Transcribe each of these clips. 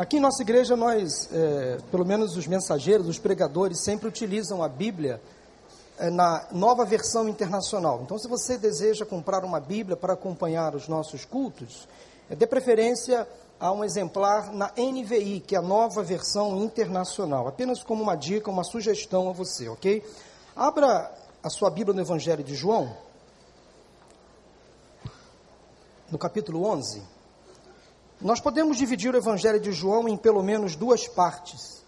Aqui em nossa igreja, nós, é, pelo menos os mensageiros, os pregadores, sempre utilizam a Bíblia é, na nova versão internacional. Então, se você deseja comprar uma Bíblia para acompanhar os nossos cultos, é, dê preferência a um exemplar na NVI, que é a nova versão internacional. Apenas como uma dica, uma sugestão a você, ok? Abra a sua Bíblia no Evangelho de João, no capítulo 11. Nós podemos dividir o Evangelho de João em pelo menos duas partes.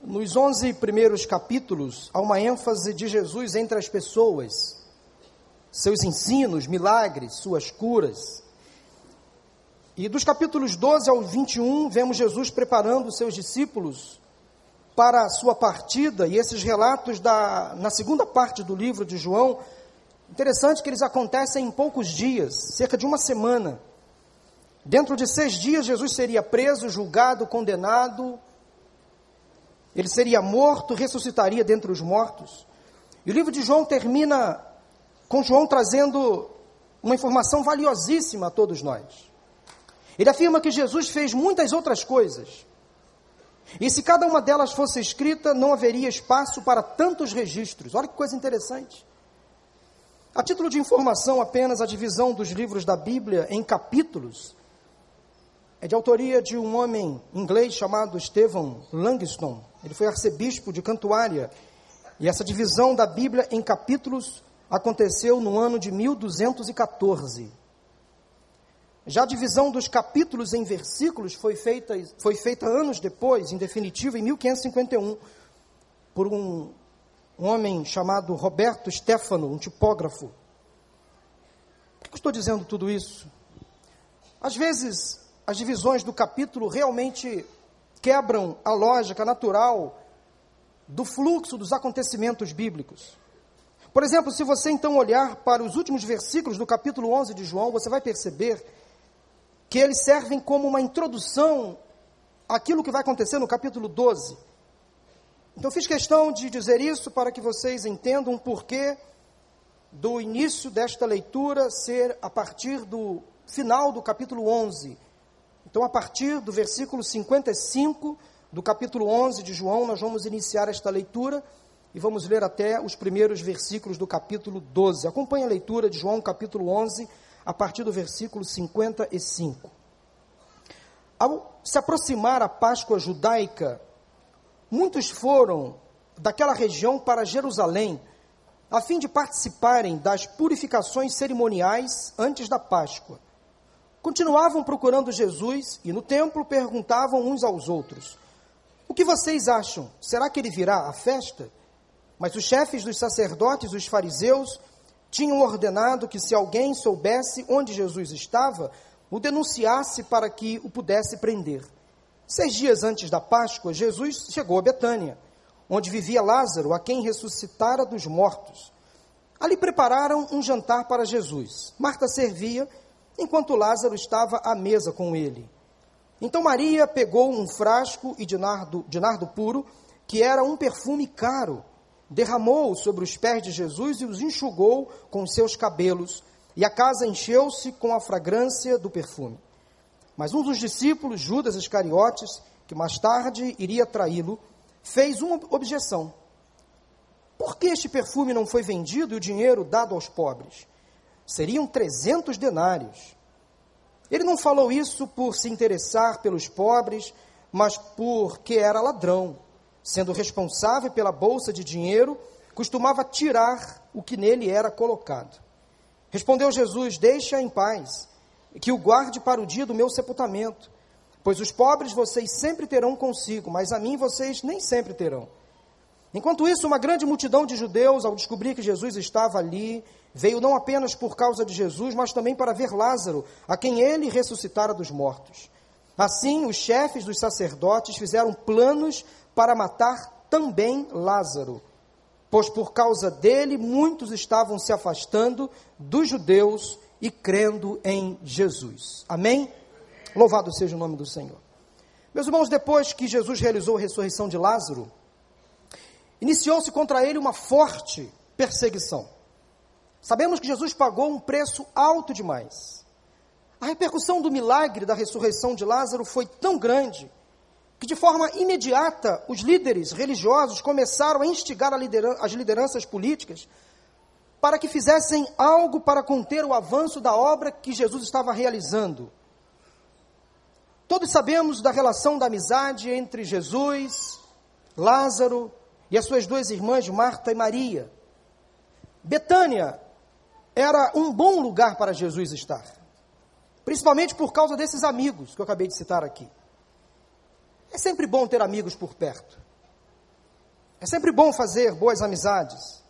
Nos 11 primeiros capítulos, há uma ênfase de Jesus entre as pessoas, seus ensinos, milagres, suas curas. E dos capítulos 12 ao 21, vemos Jesus preparando seus discípulos para a sua partida, e esses relatos da, na segunda parte do livro de João, interessante que eles acontecem em poucos dias, cerca de uma semana. Dentro de seis dias, Jesus seria preso, julgado, condenado. Ele seria morto, ressuscitaria dentre os mortos. E o livro de João termina com João trazendo uma informação valiosíssima a todos nós. Ele afirma que Jesus fez muitas outras coisas. E se cada uma delas fosse escrita, não haveria espaço para tantos registros. Olha que coisa interessante. A título de informação, apenas a divisão dos livros da Bíblia em capítulos é de autoria de um homem inglês chamado Stephen Langston. Ele foi arcebispo de Cantuária. E essa divisão da Bíblia em capítulos aconteceu no ano de 1214. Já a divisão dos capítulos em versículos foi feita, foi feita anos depois, em definitivo, em 1551, por um, um homem chamado Roberto Stefano, um tipógrafo. Por que eu estou dizendo tudo isso? Às vezes, as divisões do capítulo realmente quebram a lógica natural do fluxo dos acontecimentos bíblicos. Por exemplo, se você então olhar para os últimos versículos do capítulo 11 de João, você vai perceber que eles servem como uma introdução àquilo que vai acontecer no capítulo 12. Então, fiz questão de dizer isso para que vocês entendam o porquê do início desta leitura ser a partir do final do capítulo 11 então, a partir do versículo 55 do capítulo 11 de João, nós vamos iniciar esta leitura e vamos ler até os primeiros versículos do capítulo 12. Acompanhe a leitura de João, capítulo 11, a partir do versículo 55. Ao se aproximar a Páscoa judaica, muitos foram daquela região para Jerusalém, a fim de participarem das purificações cerimoniais antes da Páscoa. Continuavam procurando Jesus e no templo perguntavam uns aos outros: O que vocês acham? Será que ele virá à festa? Mas os chefes dos sacerdotes, os fariseus, tinham ordenado que se alguém soubesse onde Jesus estava, o denunciasse para que o pudesse prender. Seis dias antes da Páscoa, Jesus chegou a Betânia, onde vivia Lázaro, a quem ressuscitara dos mortos. Ali prepararam um jantar para Jesus. Marta servia enquanto Lázaro estava à mesa com ele. Então Maria pegou um frasco de nardo, de nardo puro, que era um perfume caro, derramou sobre os pés de Jesus e os enxugou com seus cabelos, e a casa encheu-se com a fragrância do perfume. Mas um dos discípulos, Judas Iscariotes, que mais tarde iria traí-lo, fez uma objeção. Por que este perfume não foi vendido e o dinheiro dado aos pobres? Seriam 300 denários. Ele não falou isso por se interessar pelos pobres, mas porque era ladrão. Sendo responsável pela bolsa de dinheiro, costumava tirar o que nele era colocado. Respondeu Jesus: Deixa em paz, que o guarde para o dia do meu sepultamento. Pois os pobres vocês sempre terão consigo, mas a mim vocês nem sempre terão. Enquanto isso, uma grande multidão de judeus, ao descobrir que Jesus estava ali, veio não apenas por causa de Jesus, mas também para ver Lázaro, a quem ele ressuscitara dos mortos. Assim, os chefes dos sacerdotes fizeram planos para matar também Lázaro, pois por causa dele muitos estavam se afastando dos judeus e crendo em Jesus. Amém? Louvado seja o nome do Senhor. Meus irmãos, depois que Jesus realizou a ressurreição de Lázaro, iniciou-se contra ele uma forte perseguição. Sabemos que Jesus pagou um preço alto demais. A repercussão do milagre da ressurreição de Lázaro foi tão grande que, de forma imediata, os líderes religiosos começaram a instigar a lideran as lideranças políticas para que fizessem algo para conter o avanço da obra que Jesus estava realizando. Todos sabemos da relação da amizade entre Jesus, Lázaro e as suas duas irmãs, Marta e Maria. Betânia era um bom lugar para Jesus estar, principalmente por causa desses amigos que eu acabei de citar aqui. É sempre bom ter amigos por perto. É sempre bom fazer boas amizades.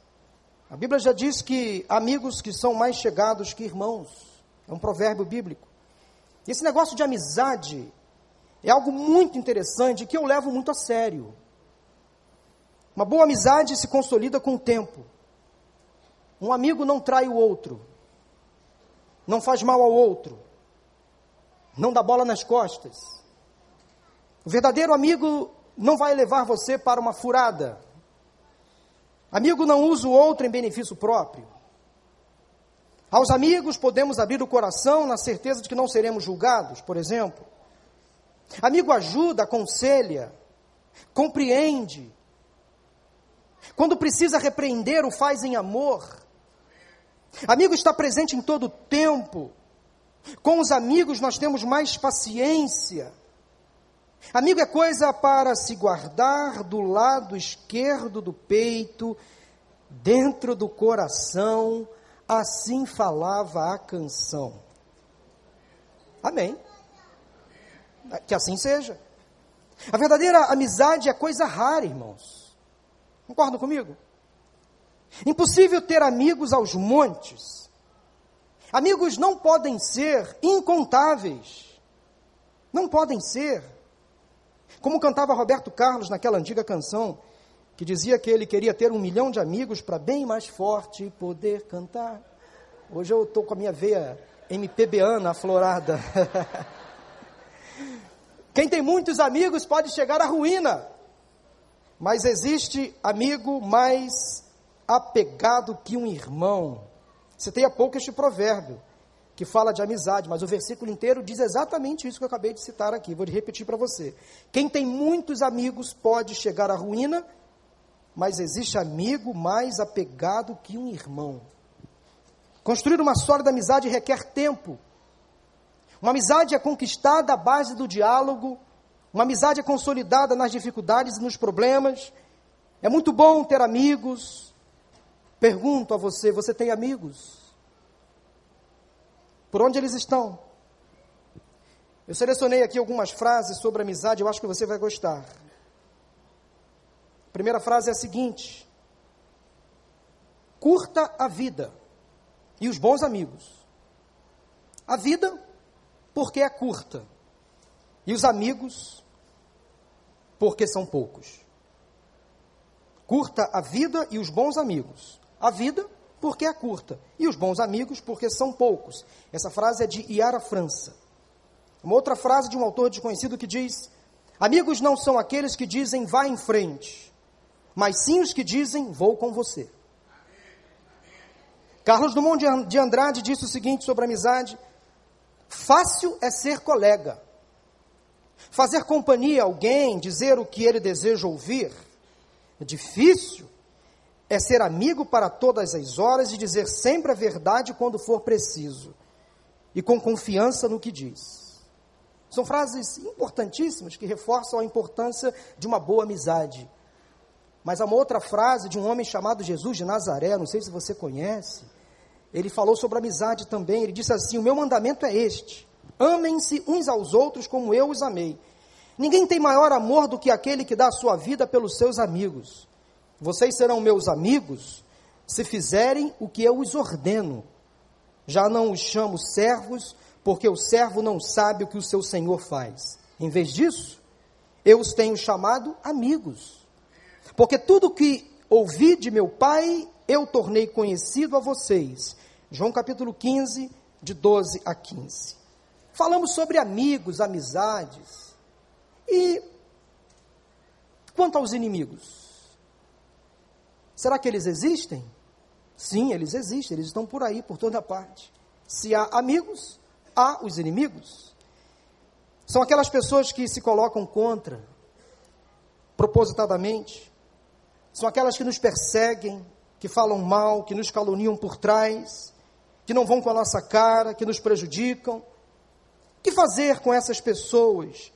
A Bíblia já diz que amigos que são mais chegados que irmãos. É um provérbio bíblico. E esse negócio de amizade é algo muito interessante que eu levo muito a sério. Uma boa amizade se consolida com o tempo. Um amigo não trai o outro, não faz mal ao outro, não dá bola nas costas. O verdadeiro amigo não vai levar você para uma furada. Amigo não usa o outro em benefício próprio. Aos amigos podemos abrir o coração na certeza de que não seremos julgados, por exemplo. Amigo ajuda, aconselha, compreende. Quando precisa repreender, o faz em amor. Amigo está presente em todo o tempo. Com os amigos nós temos mais paciência. Amigo é coisa para se guardar do lado esquerdo do peito, dentro do coração, assim falava a canção. Amém. Que assim seja. A verdadeira amizade é coisa rara, irmãos. Concordam comigo? Impossível ter amigos aos montes. Amigos não podem ser incontáveis. Não podem ser. Como cantava Roberto Carlos naquela antiga canção, que dizia que ele queria ter um milhão de amigos para bem mais forte poder cantar. Hoje eu estou com a minha veia MPBana aflorada. Quem tem muitos amigos pode chegar à ruína, mas existe amigo mais apegado que um irmão. Citei há pouco este provérbio, que fala de amizade, mas o versículo inteiro diz exatamente isso que eu acabei de citar aqui. Vou repetir para você. Quem tem muitos amigos pode chegar à ruína, mas existe amigo mais apegado que um irmão. Construir uma sólida amizade requer tempo. Uma amizade é conquistada à base do diálogo, uma amizade é consolidada nas dificuldades e nos problemas. É muito bom ter amigos, Pergunto a você: você tem amigos? Por onde eles estão? Eu selecionei aqui algumas frases sobre amizade, eu acho que você vai gostar. A primeira frase é a seguinte: Curta a vida e os bons amigos. A vida, porque é curta, e os amigos, porque são poucos. Curta a vida e os bons amigos. A vida, porque é curta, e os bons amigos, porque são poucos. Essa frase é de Iara França. Uma outra frase de um autor desconhecido que diz: Amigos não são aqueles que dizem vá em frente, mas sim os que dizem vou com você. Carlos Drummond de Andrade disse o seguinte sobre amizade: Fácil é ser colega. Fazer companhia a alguém, dizer o que ele deseja ouvir. É difícil é ser amigo para todas as horas e dizer sempre a verdade quando for preciso, e com confiança no que diz. São frases importantíssimas que reforçam a importância de uma boa amizade. Mas há uma outra frase de um homem chamado Jesus de Nazaré, não sei se você conhece. Ele falou sobre amizade também. Ele disse assim: O meu mandamento é este: amem-se uns aos outros como eu os amei. Ninguém tem maior amor do que aquele que dá a sua vida pelos seus amigos. Vocês serão meus amigos se fizerem o que eu os ordeno. Já não os chamo servos, porque o servo não sabe o que o seu senhor faz. Em vez disso, eu os tenho chamado amigos. Porque tudo que ouvi de meu pai, eu tornei conhecido a vocês. João capítulo 15, de 12 a 15. Falamos sobre amigos, amizades. E quanto aos inimigos? Será que eles existem? Sim, eles existem, eles estão por aí, por toda parte. Se há amigos, há os inimigos. São aquelas pessoas que se colocam contra, propositadamente. São aquelas que nos perseguem, que falam mal, que nos caluniam por trás, que não vão com a nossa cara, que nos prejudicam. Que fazer com essas pessoas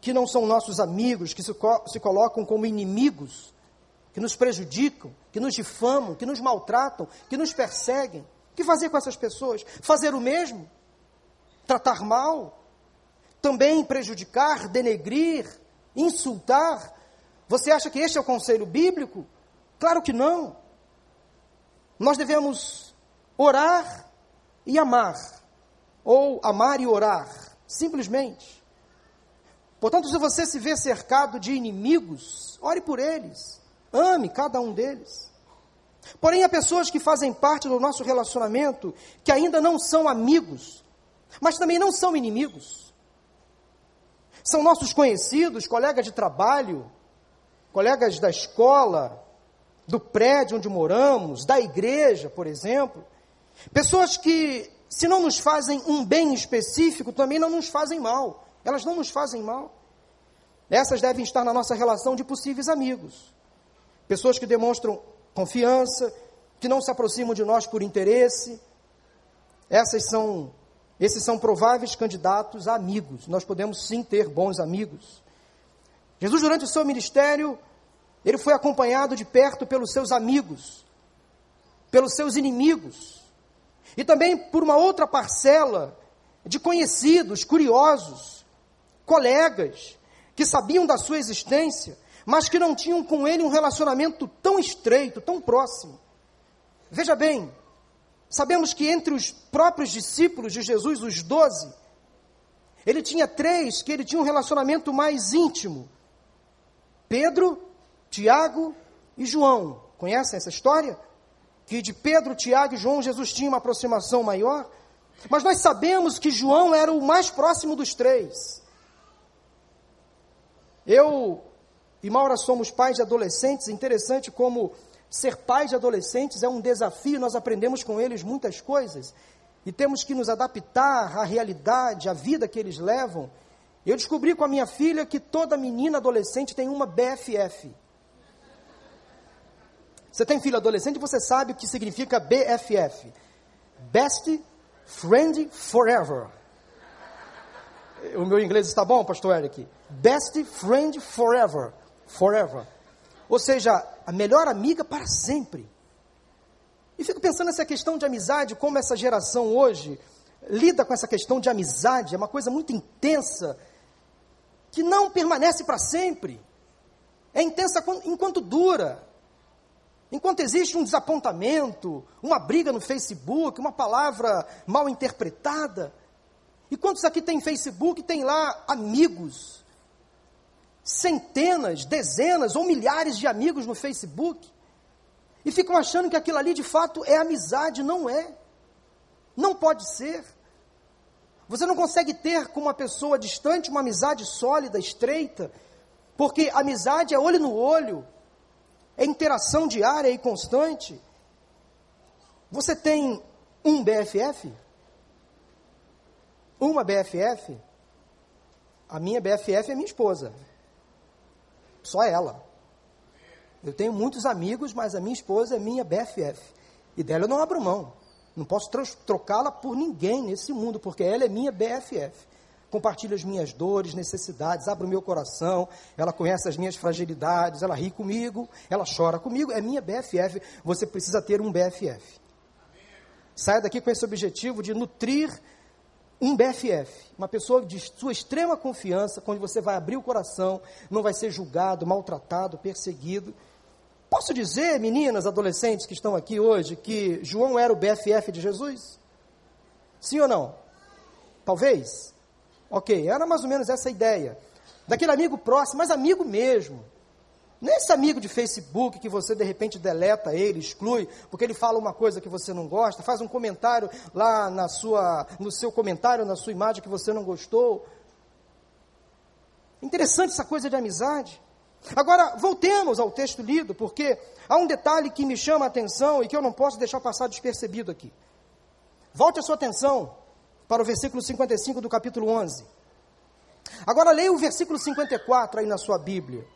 que não são nossos amigos, que se, se colocam como inimigos, que nos prejudicam, que nos difamam, que nos maltratam, que nos perseguem? O que fazer com essas pessoas? Fazer o mesmo? Tratar mal? Também prejudicar, denegrir, insultar? Você acha que este é o conselho bíblico? Claro que não. Nós devemos orar e amar, ou amar e orar, simplesmente. Portanto, se você se vê cercado de inimigos, ore por eles, ame cada um deles. Porém, há pessoas que fazem parte do nosso relacionamento que ainda não são amigos, mas também não são inimigos. São nossos conhecidos, colegas de trabalho, colegas da escola, do prédio onde moramos, da igreja, por exemplo. Pessoas que, se não nos fazem um bem específico, também não nos fazem mal. Elas não nos fazem mal. Essas devem estar na nossa relação de possíveis amigos. Pessoas que demonstram confiança, que não se aproximam de nós por interesse. Essas são, esses são prováveis candidatos a amigos. Nós podemos sim ter bons amigos. Jesus, durante o seu ministério, ele foi acompanhado de perto pelos seus amigos, pelos seus inimigos, e também por uma outra parcela de conhecidos, curiosos, colegas, que sabiam da sua existência, mas que não tinham com ele um relacionamento tão estreito, tão próximo. Veja bem, sabemos que entre os próprios discípulos de Jesus, os doze, ele tinha três que ele tinha um relacionamento mais íntimo: Pedro, Tiago e João. Conhecem essa história? Que de Pedro, Tiago e João Jesus tinha uma aproximação maior. Mas nós sabemos que João era o mais próximo dos três. Eu e Maura somos pais de adolescentes, interessante como ser pai de adolescentes é um desafio, nós aprendemos com eles muitas coisas e temos que nos adaptar à realidade, à vida que eles levam. Eu descobri com a minha filha que toda menina adolescente tem uma BFF. Você tem filho adolescente, você sabe o que significa BFF. Best Friend Forever. O meu inglês está bom, pastor Eric? Best Friend Forever forever. Ou seja, a melhor amiga para sempre. E fico pensando nessa questão de amizade, como essa geração hoje lida com essa questão de amizade, é uma coisa muito intensa, que não permanece para sempre. É intensa enquanto dura. Enquanto existe um desapontamento, uma briga no Facebook, uma palavra mal interpretada. E quantos aqui tem Facebook tem lá amigos centenas, dezenas ou milhares de amigos no Facebook e ficam achando que aquilo ali de fato é amizade. Não é. Não pode ser. Você não consegue ter com uma pessoa distante uma amizade sólida, estreita, porque amizade é olho no olho, é interação diária e constante. Você tem um BFF? Uma BFF? A minha BFF é minha esposa. Só ela. Eu tenho muitos amigos, mas a minha esposa é minha BFF. E dela eu não abro mão. Não posso trocá-la por ninguém nesse mundo, porque ela é minha BFF. Compartilha as minhas dores, necessidades, abre o meu coração, ela conhece as minhas fragilidades, ela ri comigo, ela chora comigo, é minha BFF. Você precisa ter um BFF. Saia daqui com esse objetivo de nutrir um BFF, uma pessoa de sua extrema confiança, quando você vai abrir o coração, não vai ser julgado, maltratado, perseguido. Posso dizer, meninas, adolescentes que estão aqui hoje, que João era o BFF de Jesus? Sim ou não? Talvez? Ok, era mais ou menos essa ideia. Daquele amigo próximo, mas amigo mesmo. Nesse amigo de Facebook que você de repente deleta ele, exclui, porque ele fala uma coisa que você não gosta, faz um comentário lá na sua, no seu comentário, na sua imagem que você não gostou. Interessante essa coisa de amizade. Agora, voltemos ao texto lido, porque há um detalhe que me chama a atenção e que eu não posso deixar passar despercebido aqui. Volte a sua atenção para o versículo 55 do capítulo 11. Agora leia o versículo 54 aí na sua Bíblia.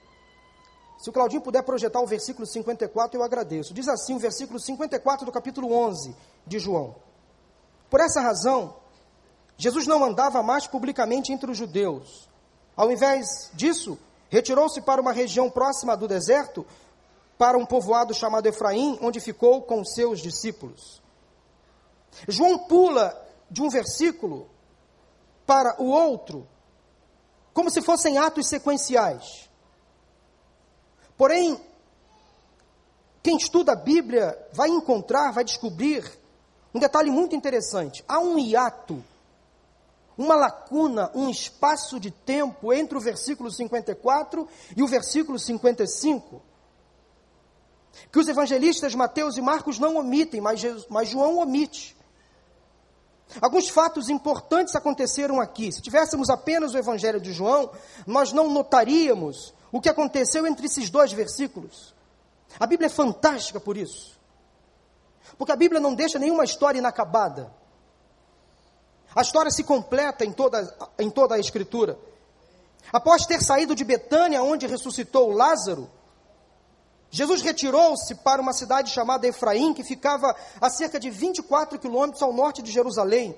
Se o Claudinho puder projetar o versículo 54, eu agradeço. Diz assim o versículo 54 do capítulo 11 de João. Por essa razão, Jesus não andava mais publicamente entre os judeus. Ao invés disso, retirou-se para uma região próxima do deserto, para um povoado chamado Efraim, onde ficou com seus discípulos. João pula de um versículo para o outro, como se fossem atos sequenciais. Porém, quem estuda a Bíblia vai encontrar, vai descobrir um detalhe muito interessante. Há um hiato, uma lacuna, um espaço de tempo entre o versículo 54 e o versículo 55, que os evangelistas Mateus e Marcos não omitem, mas, mas João omite. Alguns fatos importantes aconteceram aqui. Se tivéssemos apenas o Evangelho de João, nós não notaríamos o que aconteceu entre esses dois versículos. A Bíblia é fantástica por isso. Porque a Bíblia não deixa nenhuma história inacabada. A história se completa em toda, em toda a Escritura. Após ter saído de Betânia, onde ressuscitou Lázaro, Jesus retirou-se para uma cidade chamada Efraim, que ficava a cerca de 24 quilômetros ao norte de Jerusalém.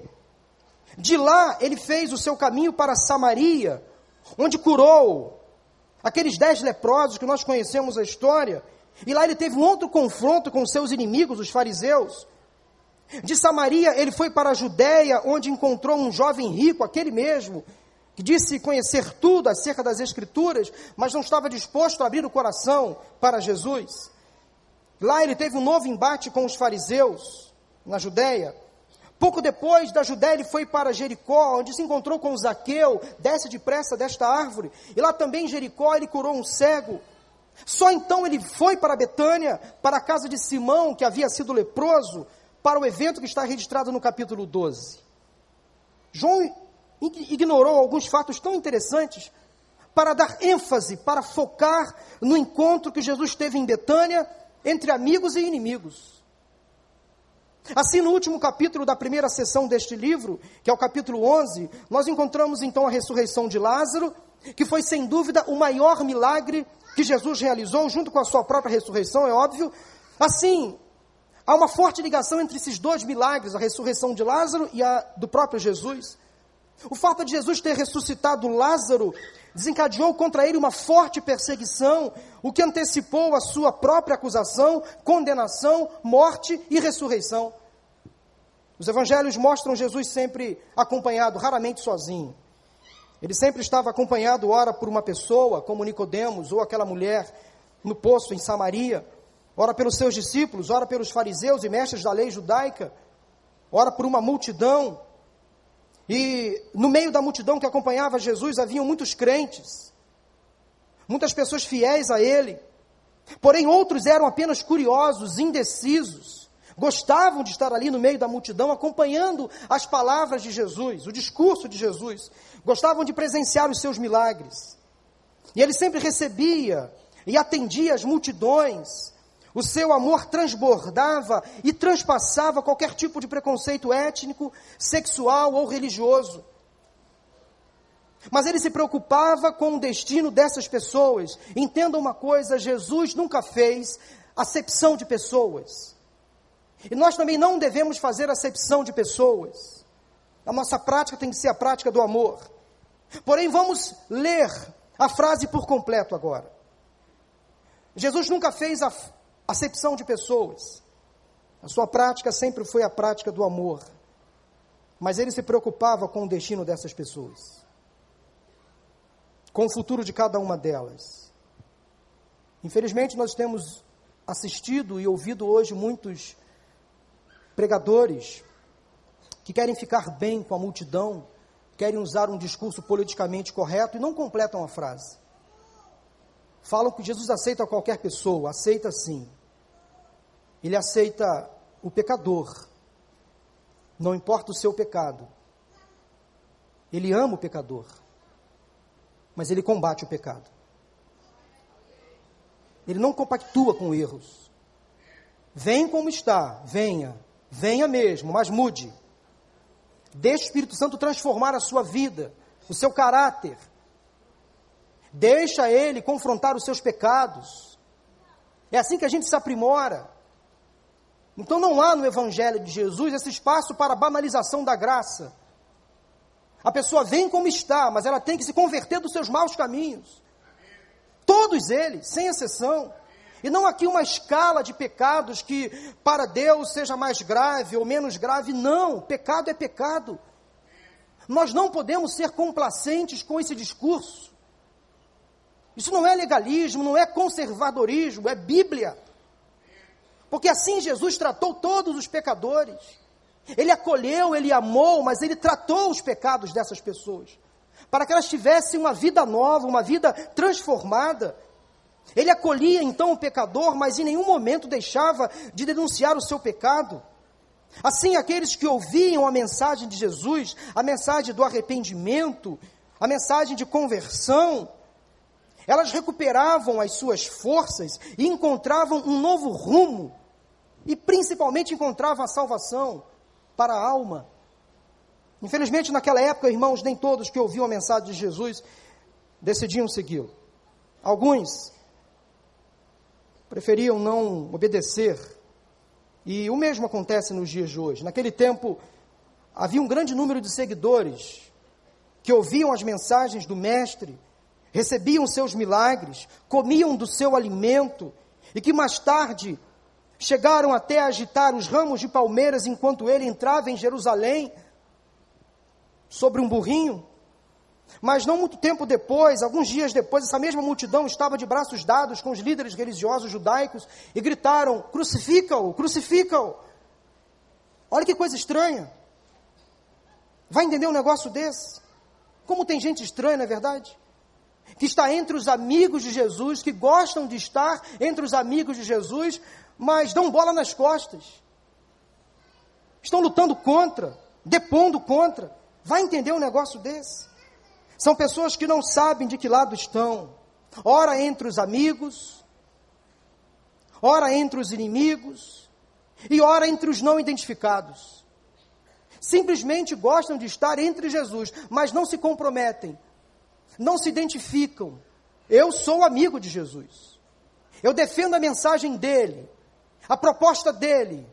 De lá, ele fez o seu caminho para Samaria, onde curou aqueles dez leprosos que nós conhecemos a história. E lá ele teve um outro confronto com seus inimigos, os fariseus. De Samaria, ele foi para a Judéia, onde encontrou um jovem rico, aquele mesmo, que disse conhecer tudo acerca das Escrituras, mas não estava disposto a abrir o coração para Jesus. Lá ele teve um novo embate com os fariseus, na Judéia. Pouco depois da Judéia, ele foi para Jericó, onde se encontrou com Zaqueu, desce depressa desta árvore. E lá também em Jericó ele curou um cego. Só então ele foi para Betânia, para a casa de Simão, que havia sido leproso, para o evento que está registrado no capítulo 12. João ignorou alguns fatos tão interessantes para dar ênfase, para focar no encontro que Jesus teve em Betânia entre amigos e inimigos. Assim, no último capítulo da primeira sessão deste livro, que é o capítulo 11, nós encontramos então a ressurreição de Lázaro, que foi sem dúvida o maior milagre que Jesus realizou, junto com a sua própria ressurreição, é óbvio. Assim, há uma forte ligação entre esses dois milagres, a ressurreição de Lázaro e a do próprio Jesus. O fato de Jesus ter ressuscitado Lázaro desencadeou contra ele uma forte perseguição, o que antecipou a sua própria acusação, condenação, morte e ressurreição. Os evangelhos mostram Jesus sempre acompanhado, raramente sozinho. Ele sempre estava acompanhado, ora por uma pessoa, como Nicodemos, ou aquela mulher no poço em Samaria, ora pelos seus discípulos, ora pelos fariseus e mestres da lei judaica, ora por uma multidão, e no meio da multidão que acompanhava Jesus haviam muitos crentes, muitas pessoas fiéis a Ele. Porém, outros eram apenas curiosos, indecisos, gostavam de estar ali no meio da multidão, acompanhando as palavras de Jesus, o discurso de Jesus, gostavam de presenciar os seus milagres. E ele sempre recebia e atendia as multidões, o seu amor transbordava e transpassava qualquer tipo de preconceito étnico, sexual ou religioso. Mas ele se preocupava com o destino dessas pessoas. Entenda uma coisa: Jesus nunca fez acepção de pessoas. E nós também não devemos fazer acepção de pessoas. A nossa prática tem que ser a prática do amor. Porém, vamos ler a frase por completo agora. Jesus nunca fez a, acepção de pessoas. A sua prática sempre foi a prática do amor. Mas ele se preocupava com o destino dessas pessoas, com o futuro de cada uma delas. Infelizmente, nós temos assistido e ouvido hoje muitos pregadores que querem ficar bem com a multidão, querem usar um discurso politicamente correto e não completam a frase. Falam que Jesus aceita qualquer pessoa, aceita sim. Ele aceita o pecador, não importa o seu pecado. Ele ama o pecador, mas ele combate o pecado. Ele não compactua com erros. Vem como está, venha, venha mesmo, mas mude. Deixe o Espírito Santo transformar a sua vida, o seu caráter. Deixa ele confrontar os seus pecados. É assim que a gente se aprimora. Então não há no Evangelho de Jesus esse espaço para banalização da graça. A pessoa vem como está, mas ela tem que se converter dos seus maus caminhos. Todos eles, sem exceção. E não aqui uma escala de pecados que para Deus seja mais grave ou menos grave. Não, pecado é pecado. Nós não podemos ser complacentes com esse discurso. Isso não é legalismo, não é conservadorismo, é Bíblia. Porque assim Jesus tratou todos os pecadores. Ele acolheu, ele amou, mas ele tratou os pecados dessas pessoas. Para que elas tivessem uma vida nova, uma vida transformada. Ele acolhia então o pecador, mas em nenhum momento deixava de denunciar o seu pecado. Assim, aqueles que ouviam a mensagem de Jesus, a mensagem do arrependimento, a mensagem de conversão, elas recuperavam as suas forças e encontravam um novo rumo, e principalmente encontravam a salvação para a alma. Infelizmente, naquela época, irmãos, nem todos que ouviam a mensagem de Jesus decidiam segui-lo. Alguns preferiam não obedecer. E o mesmo acontece nos dias de hoje. Naquele tempo, havia um grande número de seguidores que ouviam as mensagens do Mestre, recebiam seus milagres, comiam do seu alimento, e que mais tarde chegaram até a agitar os ramos de palmeiras enquanto ele entrava em Jerusalém sobre um burrinho. Mas não muito tempo depois, alguns dias depois, essa mesma multidão estava de braços dados com os líderes religiosos judaicos e gritaram: crucifica-o, crucifica-o. Olha que coisa estranha. Vai entender um negócio desse? Como tem gente estranha, não é verdade? Que está entre os amigos de Jesus, que gostam de estar entre os amigos de Jesus, mas dão bola nas costas. Estão lutando contra, depondo contra. Vai entender um negócio desse? São pessoas que não sabem de que lado estão. Ora entre os amigos, ora entre os inimigos, e ora entre os não identificados. Simplesmente gostam de estar entre Jesus, mas não se comprometem, não se identificam. Eu sou amigo de Jesus. Eu defendo a mensagem dele a proposta dele.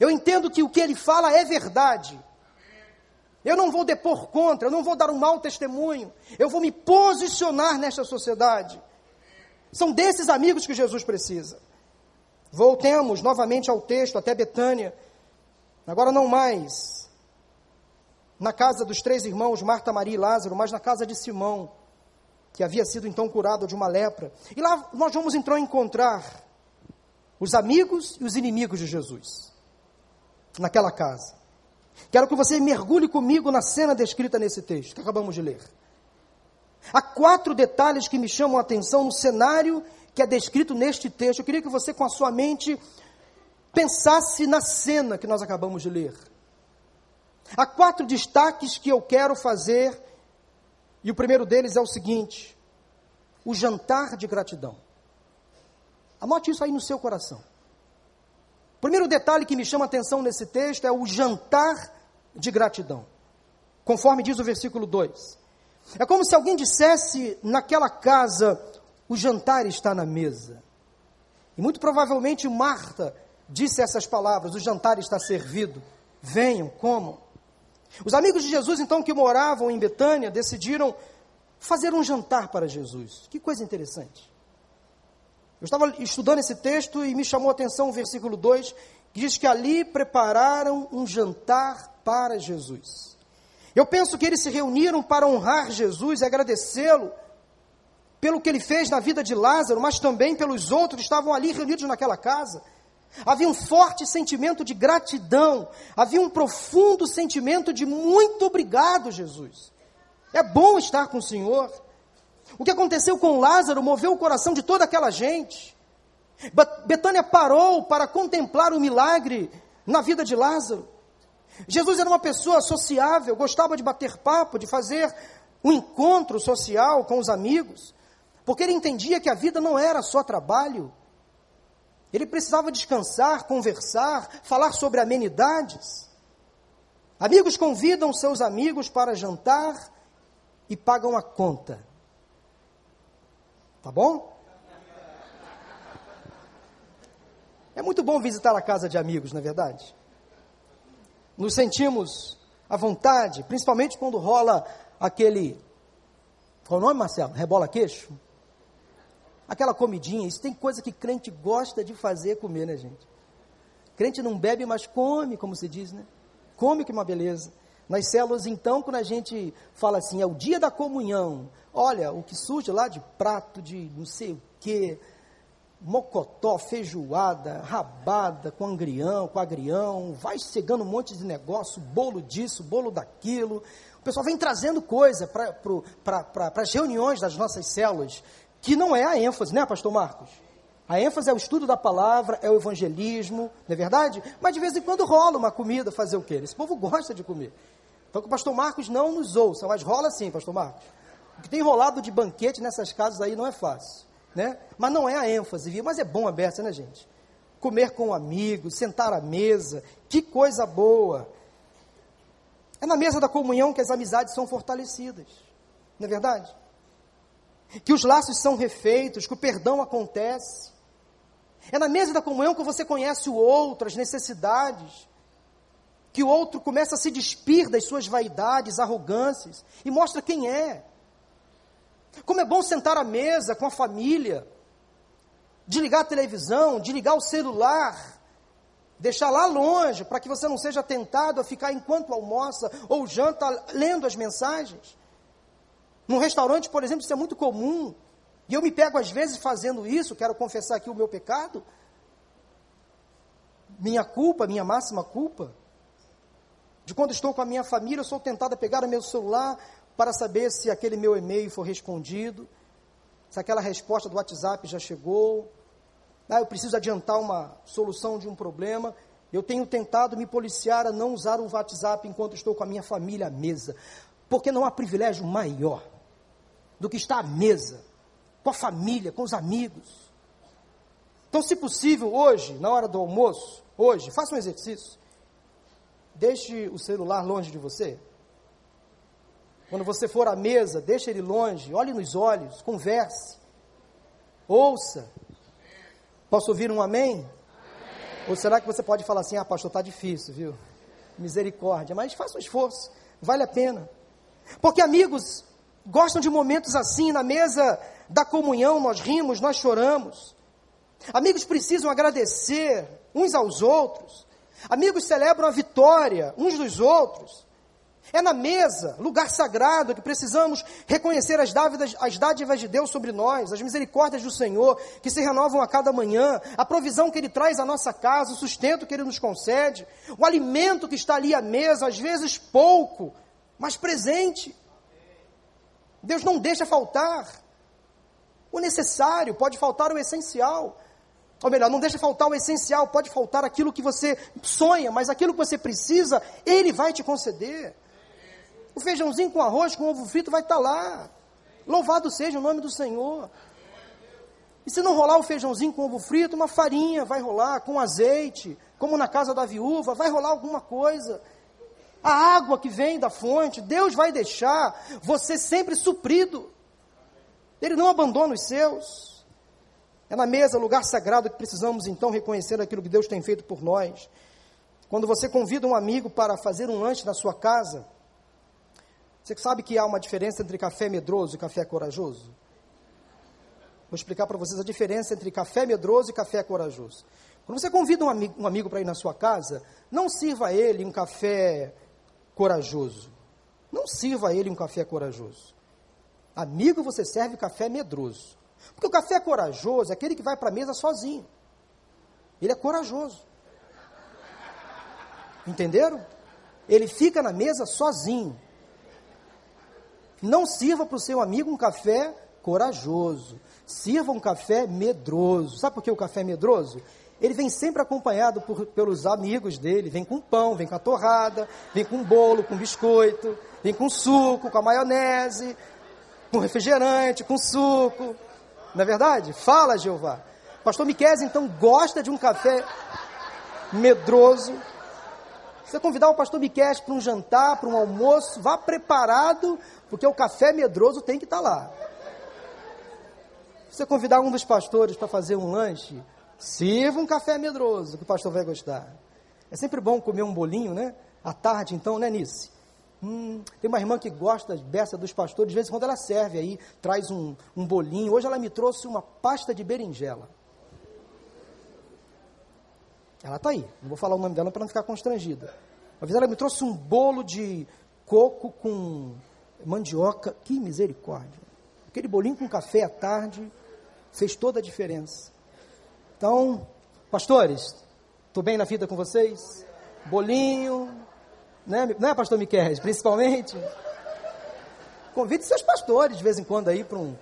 Eu entendo que o que ele fala é verdade. Eu não vou depor contra, eu não vou dar um mau testemunho. Eu vou me posicionar nesta sociedade. São desses amigos que Jesus precisa. Voltemos novamente ao texto, até Betânia. Agora não mais na casa dos três irmãos, Marta, Maria e Lázaro, mas na casa de Simão, que havia sido então curado de uma lepra. E lá nós vamos então encontrar os amigos e os inimigos de Jesus, naquela casa. Quero que você mergulhe comigo na cena descrita nesse texto que acabamos de ler. Há quatro detalhes que me chamam a atenção no cenário que é descrito neste texto. Eu queria que você, com a sua mente, pensasse na cena que nós acabamos de ler. Há quatro destaques que eu quero fazer, e o primeiro deles é o seguinte: o jantar de gratidão. Anote isso aí no seu coração. O primeiro detalhe que me chama a atenção nesse texto é o jantar de gratidão. Conforme diz o versículo 2. É como se alguém dissesse naquela casa: o jantar está na mesa. E muito provavelmente Marta disse essas palavras: o jantar está servido. Venham, comam. Os amigos de Jesus, então, que moravam em Betânia, decidiram fazer um jantar para Jesus. Que coisa interessante. Eu estava estudando esse texto e me chamou a atenção o versículo 2, que diz que ali prepararam um jantar para Jesus. Eu penso que eles se reuniram para honrar Jesus e agradecê-lo pelo que ele fez na vida de Lázaro, mas também pelos outros que estavam ali reunidos naquela casa. Havia um forte sentimento de gratidão, havia um profundo sentimento de muito obrigado, Jesus. É bom estar com o Senhor. O que aconteceu com Lázaro moveu o coração de toda aquela gente. Betânia parou para contemplar o milagre na vida de Lázaro. Jesus era uma pessoa sociável, gostava de bater papo, de fazer um encontro social com os amigos, porque ele entendia que a vida não era só trabalho. Ele precisava descansar, conversar, falar sobre amenidades. Amigos convidam seus amigos para jantar e pagam a conta. Tá bom? É muito bom visitar a casa de amigos, não é verdade? Nos sentimos à vontade, principalmente quando rola aquele. Qual o nome, Marcelo? Rebola queixo? Aquela comidinha, isso tem coisa que crente gosta de fazer comer, né, gente? Crente não bebe, mas come, como se diz, né? Come que é uma beleza. Nas células, então, quando a gente fala assim, é o dia da comunhão, olha, o que surge lá de prato de não sei o quê, mocotó, feijoada, rabada, com angrião, com agrião, vai chegando um monte de negócio, bolo disso, bolo daquilo. O pessoal vem trazendo coisa para pra, as reuniões das nossas células, que não é a ênfase, né, pastor Marcos? A ênfase é o estudo da palavra, é o evangelismo, não é verdade? Mas de vez em quando rola uma comida, fazer o quê? Esse povo gosta de comer. Então que o pastor Marcos não nos ouça, mas rola sim, pastor Marcos. O que tem rolado de banquete nessas casas aí não é fácil né? Mas não é a ênfase, viu? Mas é bom a beça, né, gente? Comer com amigos, sentar à mesa, que coisa boa. É na mesa da comunhão que as amizades são fortalecidas, não é verdade? Que os laços são refeitos, que o perdão acontece. É na mesa da comunhão que você conhece o outro, as necessidades. Que o outro começa a se despir das suas vaidades, arrogâncias e mostra quem é. Como é bom sentar à mesa com a família, desligar a televisão, desligar o celular, deixar lá longe, para que você não seja tentado a ficar enquanto almoça ou janta lendo as mensagens. Num restaurante, por exemplo, isso é muito comum. E eu me pego às vezes fazendo isso, quero confessar aqui o meu pecado. Minha culpa, minha máxima culpa. De quando estou com a minha família, eu sou tentado a pegar o meu celular, para saber se aquele meu e-mail foi respondido, se aquela resposta do WhatsApp já chegou. Ah, eu preciso adiantar uma solução de um problema. Eu tenho tentado me policiar a não usar o WhatsApp enquanto estou com a minha família à mesa, porque não há privilégio maior do que estar à mesa, com a família, com os amigos. Então, se possível, hoje, na hora do almoço, hoje, faça um exercício. Deixe o celular longe de você. Quando você for à mesa, deixe ele longe, olhe nos olhos, converse, ouça. Posso ouvir um amém? amém? Ou será que você pode falar assim, ah, pastor, está difícil, viu? Misericórdia, mas faça um esforço, vale a pena. Porque amigos gostam de momentos assim, na mesa da comunhão, nós rimos, nós choramos. Amigos precisam agradecer uns aos outros. Amigos celebram a vitória uns dos outros. É na mesa, lugar sagrado, que precisamos reconhecer as dádivas, as dádivas de Deus sobre nós, as misericórdias do Senhor, que se renovam a cada manhã, a provisão que Ele traz à nossa casa, o sustento que Ele nos concede, o alimento que está ali à mesa, às vezes pouco, mas presente. Deus não deixa faltar o necessário, pode faltar o essencial. Ou melhor, não deixa faltar o essencial, pode faltar aquilo que você sonha, mas aquilo que você precisa, Ele vai te conceder. O feijãozinho com arroz, com ovo frito vai estar lá. Louvado seja o nome do Senhor. E se não rolar o feijãozinho com ovo frito, uma farinha vai rolar, com azeite, como na casa da viúva, vai rolar alguma coisa. A água que vem da fonte, Deus vai deixar você sempre suprido. Ele não abandona os seus. É na mesa, lugar sagrado, que precisamos então reconhecer aquilo que Deus tem feito por nós. Quando você convida um amigo para fazer um lanche na sua casa, você sabe que há uma diferença entre café medroso e café corajoso? Vou explicar para vocês a diferença entre café medroso e café corajoso. Quando você convida um amigo, um amigo para ir na sua casa, não sirva a ele um café corajoso. Não sirva a ele um café corajoso. Amigo, você serve café medroso. Porque o café corajoso é aquele que vai para a mesa sozinho. Ele é corajoso. Entenderam? Ele fica na mesa sozinho. Não sirva para o seu amigo um café corajoso. Sirva um café medroso. Sabe por que o café é medroso? Ele vem sempre acompanhado por, pelos amigos dele. Vem com pão, vem com a torrada, vem com bolo, com biscoito, vem com suco, com a maionese, com refrigerante, com suco. Não é verdade? Fala, Jeová. Pastor Miquel, então, gosta de um café medroso. Você convidar o pastor Miquel para um jantar, para um almoço, vá preparado, porque o café medroso tem que estar tá lá. Você convidar um dos pastores para fazer um lanche, sirva um café medroso, que o pastor vai gostar. É sempre bom comer um bolinho, né? À tarde, então, né, Nice? Hum, tem uma irmã que gosta dessa dos pastores, de vez em quando ela serve aí, traz um, um bolinho. Hoje ela me trouxe uma pasta de berinjela. Ela está aí, não vou falar o nome dela para não ficar constrangida. Uma vez ela me trouxe um bolo de coco com mandioca, que misericórdia. Aquele bolinho com café à tarde, fez toda a diferença. Então, pastores, estou bem na vida com vocês? Bolinho, né, não é, pastor Miquel, principalmente? Convide seus pastores de vez em quando aí para um,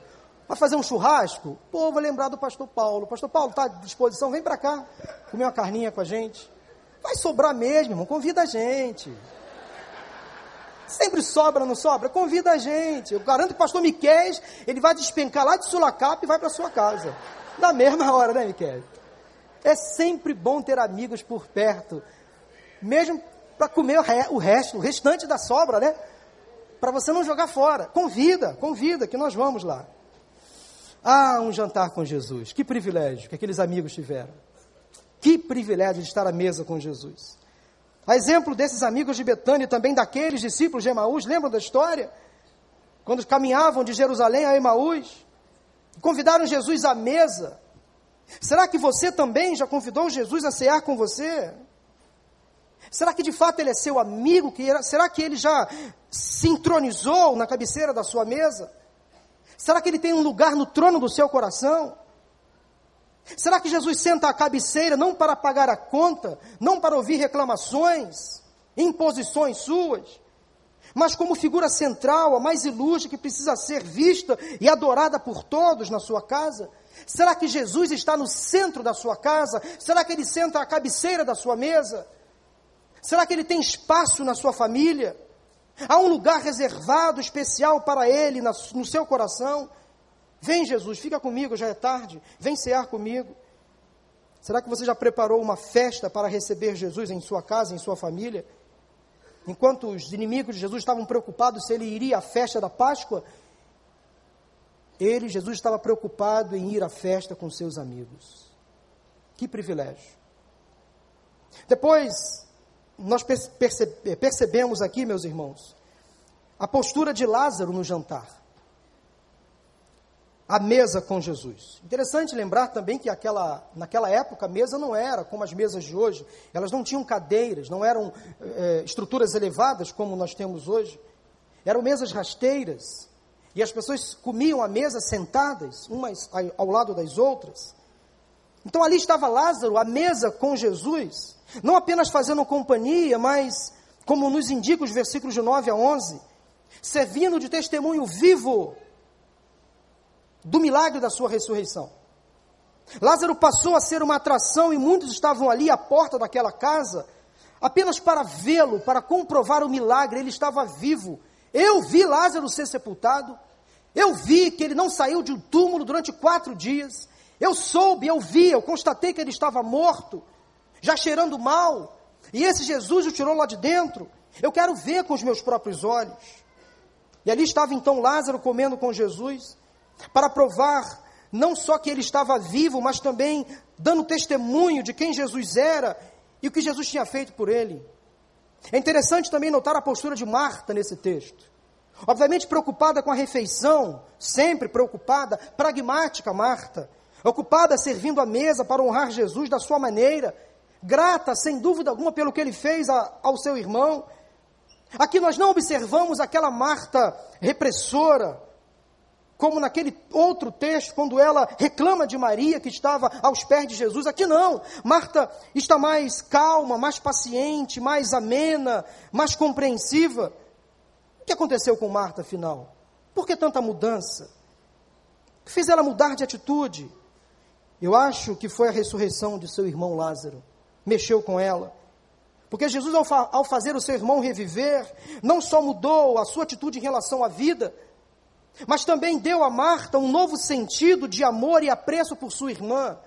para fazer um churrasco. Pô, vou lembrar do pastor Paulo. Pastor Paulo, está à disposição? Vem para cá, comer uma carninha com a gente. Vai sobrar mesmo, irmão, convida a gente. Sempre sobra, não sobra? Convida a gente. Eu garanto que o pastor Miquel, ele vai despencar lá de Sulacap e vai para sua casa. Na mesma hora, né, Miquel? É sempre bom ter amigos por perto. Mesmo para comer o, re, o resto, o restante da sobra, né? Para você não jogar fora. Convida, convida, que nós vamos lá. Ah, um jantar com Jesus. Que privilégio que aqueles amigos tiveram. Que privilégio de estar à mesa com Jesus. A exemplo desses amigos de Betânia e também daqueles discípulos de Emaús, lembram da história? Quando caminhavam de Jerusalém a Emaús, convidaram Jesus à mesa. Será que você também já convidou Jesus a cear com você? Será que de fato ele é seu amigo? Será que ele já se entronizou na cabeceira da sua mesa? Será que ele tem um lugar no trono do seu coração? Será que Jesus senta à cabeceira não para pagar a conta, não para ouvir reclamações, imposições suas, mas como figura central, a mais ilustre que precisa ser vista e adorada por todos na sua casa? Será que Jesus está no centro da sua casa? Será que ele senta à cabeceira da sua mesa? Será que ele tem espaço na sua família? Há um lugar reservado especial para ele no seu coração? Vem, Jesus, fica comigo, já é tarde. Vem cear comigo. Será que você já preparou uma festa para receber Jesus em sua casa, em sua família? Enquanto os inimigos de Jesus estavam preocupados se ele iria à festa da Páscoa, ele, Jesus, estava preocupado em ir à festa com seus amigos. Que privilégio. Depois, nós percebemos aqui, meus irmãos, a postura de Lázaro no jantar a mesa com Jesus. Interessante lembrar também que aquela, naquela época a mesa não era como as mesas de hoje, elas não tinham cadeiras, não eram é, estruturas elevadas como nós temos hoje, eram mesas rasteiras, e as pessoas comiam a mesa sentadas, umas ao lado das outras. Então ali estava Lázaro, à mesa com Jesus, não apenas fazendo companhia, mas, como nos indica os versículos de 9 a 11, servindo de testemunho vivo do milagre da sua ressurreição. Lázaro passou a ser uma atração e muitos estavam ali à porta daquela casa apenas para vê-lo, para comprovar o milagre. Ele estava vivo. Eu vi Lázaro ser sepultado. Eu vi que ele não saiu de um túmulo durante quatro dias. Eu soube, eu vi, eu constatei que ele estava morto, já cheirando mal. E esse Jesus o tirou lá de dentro. Eu quero ver com os meus próprios olhos. E ali estava então Lázaro comendo com Jesus para provar não só que ele estava vivo, mas também dando testemunho de quem Jesus era e o que Jesus tinha feito por ele. É interessante também notar a postura de Marta nesse texto. Obviamente preocupada com a refeição, sempre preocupada, pragmática Marta, ocupada servindo a mesa para honrar Jesus da sua maneira, grata sem dúvida alguma pelo que ele fez a, ao seu irmão. Aqui nós não observamos aquela Marta repressora, como naquele outro texto, quando ela reclama de Maria que estava aos pés de Jesus. Aqui não. Marta está mais calma, mais paciente, mais amena, mais compreensiva. O que aconteceu com Marta, afinal? Por que tanta mudança? O que fez ela mudar de atitude? Eu acho que foi a ressurreição de seu irmão Lázaro. Mexeu com ela. Porque Jesus, ao, fa ao fazer o seu irmão reviver, não só mudou a sua atitude em relação à vida, mas também deu a Marta um novo sentido de amor e apreço por sua irmã.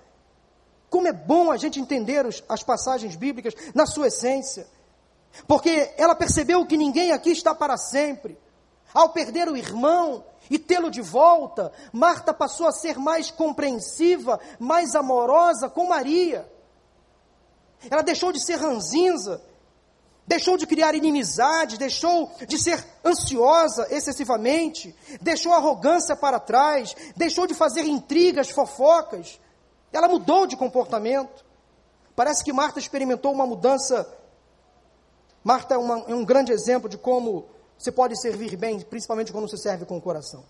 Como é bom a gente entender os, as passagens bíblicas na sua essência. Porque ela percebeu que ninguém aqui está para sempre. Ao perder o irmão e tê-lo de volta, Marta passou a ser mais compreensiva, mais amorosa com Maria. Ela deixou de ser ranzinza, deixou de criar inimizade, deixou de ser ansiosa excessivamente, deixou a arrogância para trás, deixou de fazer intrigas, fofocas. Ela mudou de comportamento. Parece que Marta experimentou uma mudança. Marta é, uma, é um grande exemplo de como você pode servir bem, principalmente quando você serve com o coração.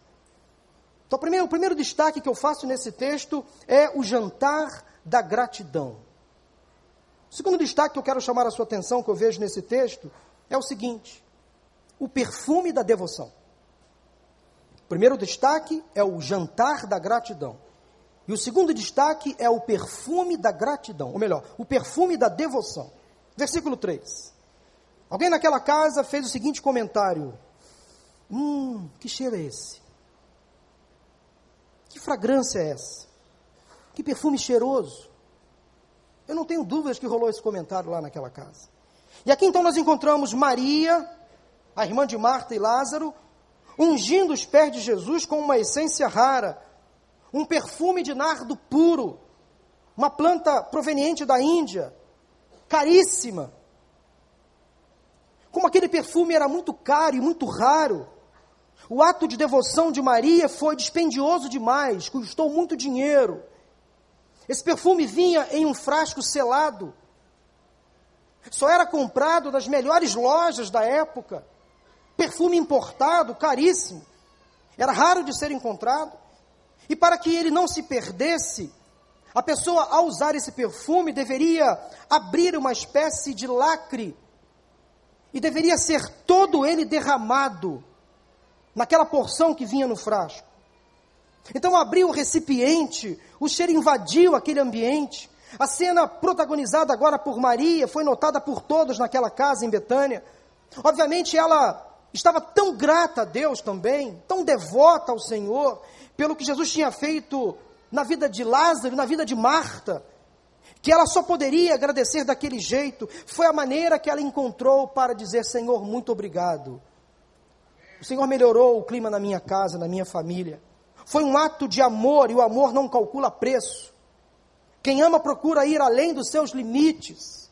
Então, primeiro, o primeiro destaque que eu faço nesse texto é o jantar da gratidão. O segundo destaque que eu quero chamar a sua atenção, que eu vejo nesse texto, é o seguinte: o perfume da devoção. O primeiro destaque é o jantar da gratidão. E o segundo destaque é o perfume da gratidão, ou melhor, o perfume da devoção. Versículo 3. Alguém naquela casa fez o seguinte comentário: Hum, que cheiro é esse? Que fragrância é essa? Que perfume cheiroso. Eu não tenho dúvidas que rolou esse comentário lá naquela casa. E aqui então nós encontramos Maria, a irmã de Marta e Lázaro, ungindo os pés de Jesus com uma essência rara, um perfume de nardo puro, uma planta proveniente da Índia, caríssima. Como aquele perfume era muito caro e muito raro, o ato de devoção de Maria foi dispendioso demais, custou muito dinheiro. Esse perfume vinha em um frasco selado. Só era comprado nas melhores lojas da época. Perfume importado, caríssimo. Era raro de ser encontrado. E para que ele não se perdesse, a pessoa, ao usar esse perfume, deveria abrir uma espécie de lacre e deveria ser todo ele derramado naquela porção que vinha no frasco. Então abriu o recipiente, o cheiro invadiu aquele ambiente. A cena protagonizada agora por Maria foi notada por todos naquela casa em Betânia. Obviamente ela estava tão grata a Deus também, tão devota ao Senhor, pelo que Jesus tinha feito na vida de Lázaro, na vida de Marta, que ela só poderia agradecer daquele jeito. Foi a maneira que ela encontrou para dizer: Senhor, muito obrigado. O Senhor melhorou o clima na minha casa, na minha família. Foi um ato de amor e o amor não calcula preço. Quem ama procura ir além dos seus limites.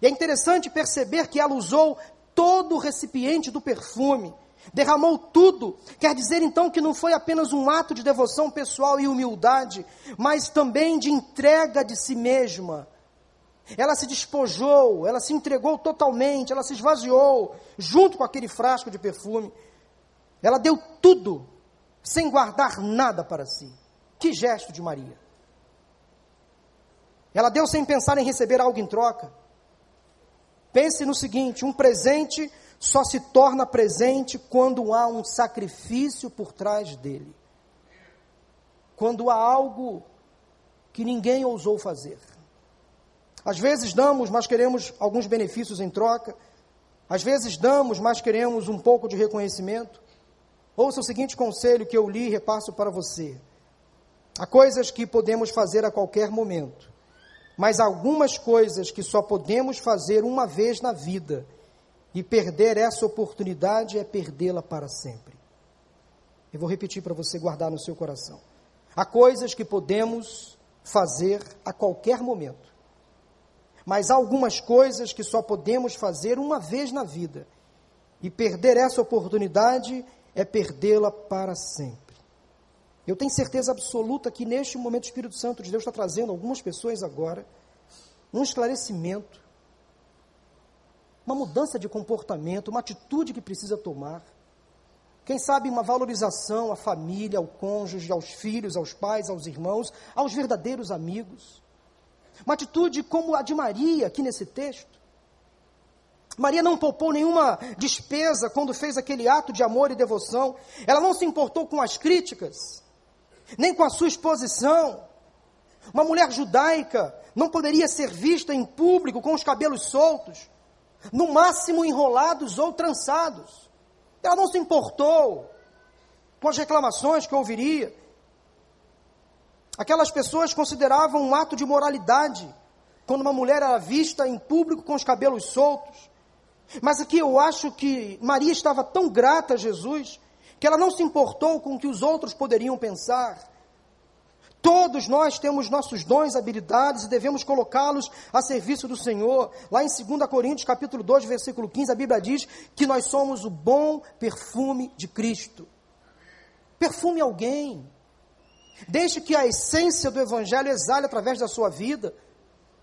E é interessante perceber que ela usou todo o recipiente do perfume, derramou tudo. Quer dizer então que não foi apenas um ato de devoção pessoal e humildade, mas também de entrega de si mesma. Ela se despojou, ela se entregou totalmente, ela se esvaziou, junto com aquele frasco de perfume. Ela deu tudo sem guardar nada para si. Que gesto de Maria! Ela deu sem pensar em receber algo em troca. Pense no seguinte: um presente só se torna presente quando há um sacrifício por trás dele. Quando há algo que ninguém ousou fazer. Às vezes damos, mas queremos alguns benefícios em troca. Às vezes damos, mas queremos um pouco de reconhecimento. Ouça o seguinte conselho que eu li e repasso para você. Há coisas que podemos fazer a qualquer momento, mas algumas coisas que só podemos fazer uma vez na vida, e perder essa oportunidade é perdê-la para sempre. Eu vou repetir para você guardar no seu coração. Há coisas que podemos fazer a qualquer momento, mas algumas coisas que só podemos fazer uma vez na vida, e perder essa oportunidade é perdê-la para sempre. Eu tenho certeza absoluta que neste momento o Espírito Santo de Deus está trazendo algumas pessoas agora um esclarecimento, uma mudança de comportamento, uma atitude que precisa tomar. Quem sabe uma valorização à família, ao cônjuge, aos filhos, aos pais, aos irmãos, aos verdadeiros amigos. Uma atitude como a de Maria aqui nesse texto. Maria não poupou nenhuma despesa quando fez aquele ato de amor e devoção. Ela não se importou com as críticas, nem com a sua exposição. Uma mulher judaica não poderia ser vista em público com os cabelos soltos, no máximo enrolados ou trançados. Ela não se importou com as reclamações que ouviria. Aquelas pessoas consideravam um ato de moralidade quando uma mulher era vista em público com os cabelos soltos. Mas aqui eu acho que Maria estava tão grata a Jesus que ela não se importou com o que os outros poderiam pensar. Todos nós temos nossos dons, habilidades e devemos colocá-los a serviço do Senhor. Lá em 2 Coríntios, capítulo 2, versículo 15, a Bíblia diz que nós somos o bom perfume de Cristo. Perfume alguém. Deixe que a essência do evangelho exale através da sua vida.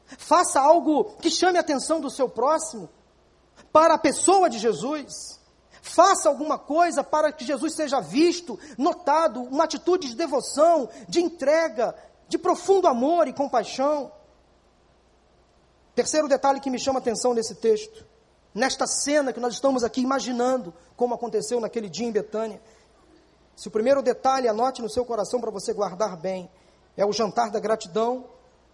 Faça algo que chame a atenção do seu próximo para a pessoa de Jesus. Faça alguma coisa para que Jesus seja visto, notado, uma atitude de devoção, de entrega, de profundo amor e compaixão. Terceiro detalhe que me chama a atenção nesse texto, nesta cena que nós estamos aqui imaginando como aconteceu naquele dia em Betânia. Se o primeiro detalhe, anote no seu coração para você guardar bem, é o jantar da gratidão.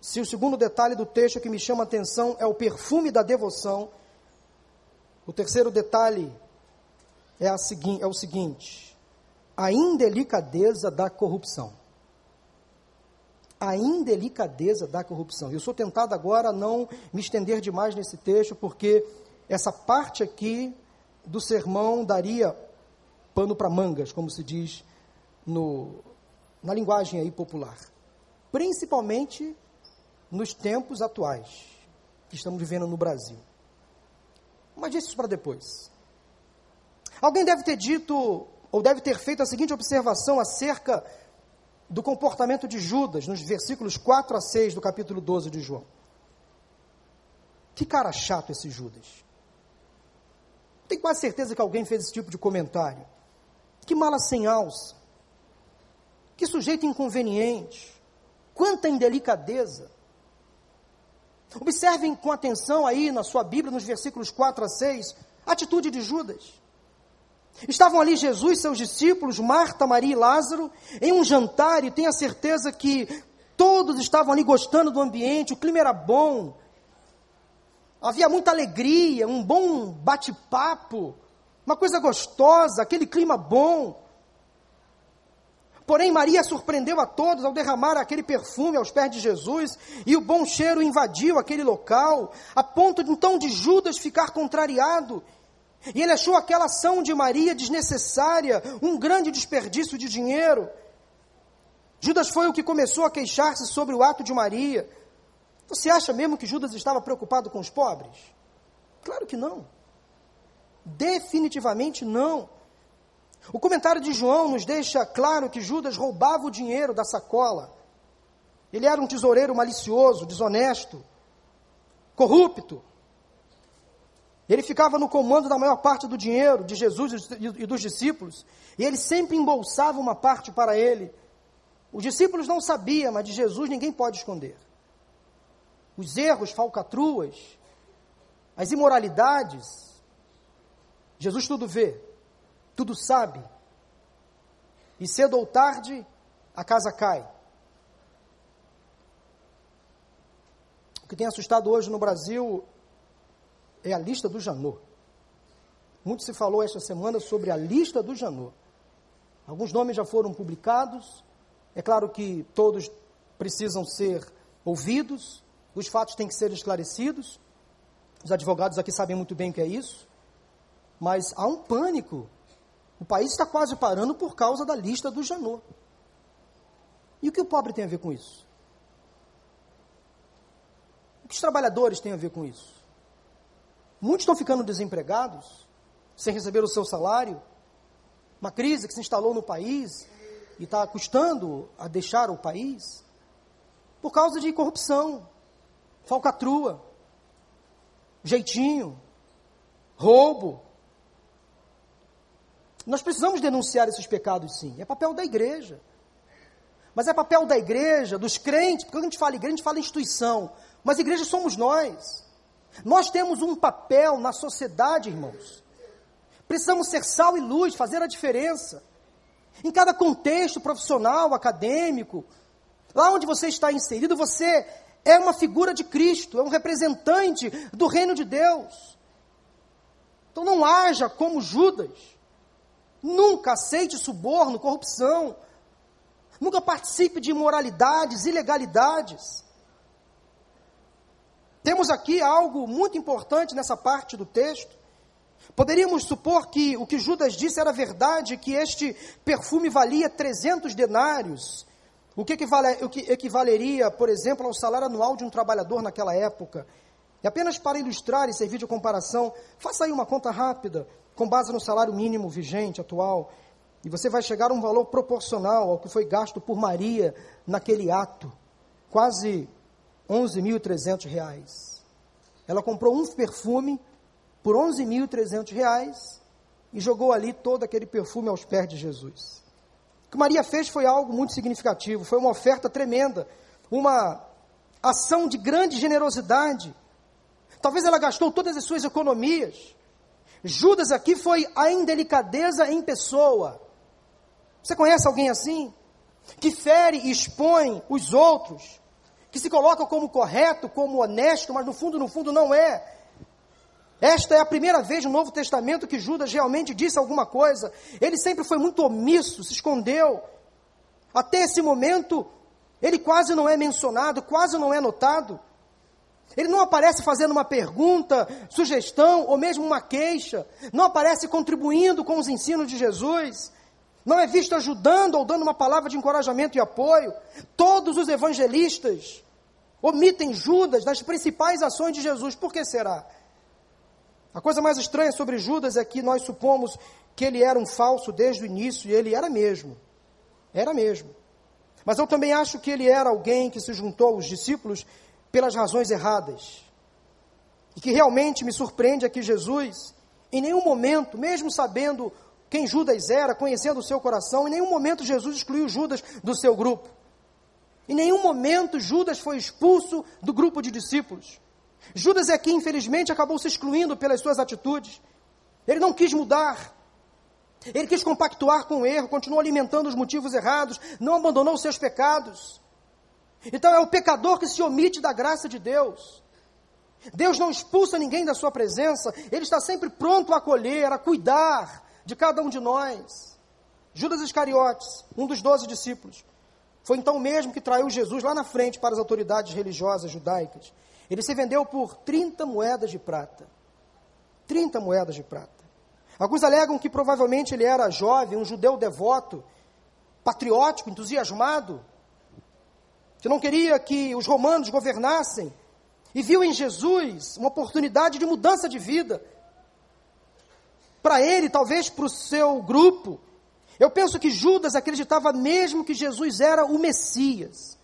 Se o segundo detalhe do texto que me chama a atenção é o perfume da devoção. O terceiro detalhe é, a segui é o seguinte: a indelicadeza da corrupção. A indelicadeza da corrupção. Eu sou tentado agora a não me estender demais nesse texto, porque essa parte aqui do sermão daria pano para mangas, como se diz no, na linguagem aí popular. Principalmente nos tempos atuais que estamos vivendo no Brasil. Mas isso para depois. Alguém deve ter dito, ou deve ter feito a seguinte observação acerca do comportamento de Judas, nos versículos 4 a 6 do capítulo 12 de João. Que cara chato esse Judas. Tenho quase certeza que alguém fez esse tipo de comentário. Que mala sem alça. Que sujeito inconveniente. Quanta indelicadeza. Observem com atenção aí na sua Bíblia, nos versículos 4 a 6, a atitude de Judas. Estavam ali Jesus, seus discípulos, Marta, Maria e Lázaro, em um jantar, e tenho a certeza que todos estavam ali gostando do ambiente, o clima era bom, havia muita alegria, um bom bate-papo, uma coisa gostosa, aquele clima bom. Porém, Maria surpreendeu a todos ao derramar aquele perfume aos pés de Jesus, e o bom cheiro invadiu aquele local, a ponto então de Judas ficar contrariado e ele achou aquela ação de Maria desnecessária, um grande desperdício de dinheiro. Judas foi o que começou a queixar-se sobre o ato de Maria. Você acha mesmo que Judas estava preocupado com os pobres? Claro que não. Definitivamente não. O comentário de João nos deixa claro que Judas roubava o dinheiro da sacola. Ele era um tesoureiro malicioso, desonesto, corrupto. Ele ficava no comando da maior parte do dinheiro de Jesus e dos discípulos, e ele sempre embolsava uma parte para ele. Os discípulos não sabiam, mas de Jesus ninguém pode esconder. Os erros, falcatruas, as imoralidades, Jesus tudo vê, tudo sabe. E cedo ou tarde, a casa cai. O que tem assustado hoje no Brasil é a lista do Janô. Muito se falou esta semana sobre a lista do Janô. Alguns nomes já foram publicados. É claro que todos precisam ser ouvidos, os fatos têm que ser esclarecidos. Os advogados aqui sabem muito bem o que é isso. Mas há um pânico. O país está quase parando por causa da lista do Janô. E o que o pobre tem a ver com isso? O que os trabalhadores têm a ver com isso? Muitos estão ficando desempregados, sem receber o seu salário. Uma crise que se instalou no país e está custando a deixar o país por causa de corrupção, falcatrua, jeitinho, roubo. Nós precisamos denunciar esses pecados, sim. É papel da igreja. Mas é papel da igreja, dos crentes, porque quando a gente fala igreja, a gente fala instituição. Mas igreja somos nós. Nós temos um papel na sociedade, irmãos. Precisamos ser sal e luz, fazer a diferença. Em cada contexto profissional, acadêmico, lá onde você está inserido, você é uma figura de Cristo, é um representante do reino de Deus. Então não haja como Judas. Nunca aceite suborno, corrupção. Nunca participe de imoralidades, ilegalidades. Temos aqui algo muito importante nessa parte do texto, Poderíamos supor que o que Judas disse era verdade, que este perfume valia 300 denários, o que, equivale, o que equivaleria, por exemplo, ao salário anual de um trabalhador naquela época. E apenas para ilustrar e servir de comparação, faça aí uma conta rápida, com base no salário mínimo vigente, atual, e você vai chegar a um valor proporcional ao que foi gasto por Maria naquele ato, quase 11.300 reais. Ela comprou um perfume por 11.300 reais e jogou ali todo aquele perfume aos pés de Jesus. O que Maria fez foi algo muito significativo, foi uma oferta tremenda, uma ação de grande generosidade. Talvez ela gastou todas as suas economias. Judas aqui foi a indelicadeza em pessoa. Você conhece alguém assim? Que fere e expõe os outros, que se coloca como correto, como honesto, mas no fundo, no fundo não é. Esta é a primeira vez no Novo Testamento que Judas realmente disse alguma coisa. Ele sempre foi muito omisso, se escondeu. Até esse momento, ele quase não é mencionado, quase não é notado. Ele não aparece fazendo uma pergunta, sugestão ou mesmo uma queixa. Não aparece contribuindo com os ensinos de Jesus. Não é visto ajudando ou dando uma palavra de encorajamento e apoio. Todos os evangelistas omitem Judas das principais ações de Jesus. Por que será? A coisa mais estranha sobre Judas é que nós supomos que ele era um falso desde o início, e ele era mesmo. Era mesmo. Mas eu também acho que ele era alguém que se juntou aos discípulos pelas razões erradas. E que realmente me surpreende é que Jesus, em nenhum momento, mesmo sabendo quem Judas era, conhecendo o seu coração, em nenhum momento Jesus excluiu Judas do seu grupo. Em nenhum momento Judas foi expulso do grupo de discípulos. Judas aqui, infelizmente, acabou se excluindo pelas suas atitudes. Ele não quis mudar. Ele quis compactuar com o erro, continuou alimentando os motivos errados, não abandonou os seus pecados. Então é o pecador que se omite da graça de Deus. Deus não expulsa ninguém da sua presença, ele está sempre pronto a acolher, a cuidar de cada um de nós. Judas Iscariotes, um dos doze discípulos, foi então mesmo que traiu Jesus lá na frente para as autoridades religiosas judaicas. Ele se vendeu por 30 moedas de prata. 30 moedas de prata. Alguns alegam que provavelmente ele era jovem, um judeu devoto, patriótico, entusiasmado, que não queria que os romanos governassem, e viu em Jesus uma oportunidade de mudança de vida. Para ele, talvez para o seu grupo, eu penso que Judas acreditava mesmo que Jesus era o Messias.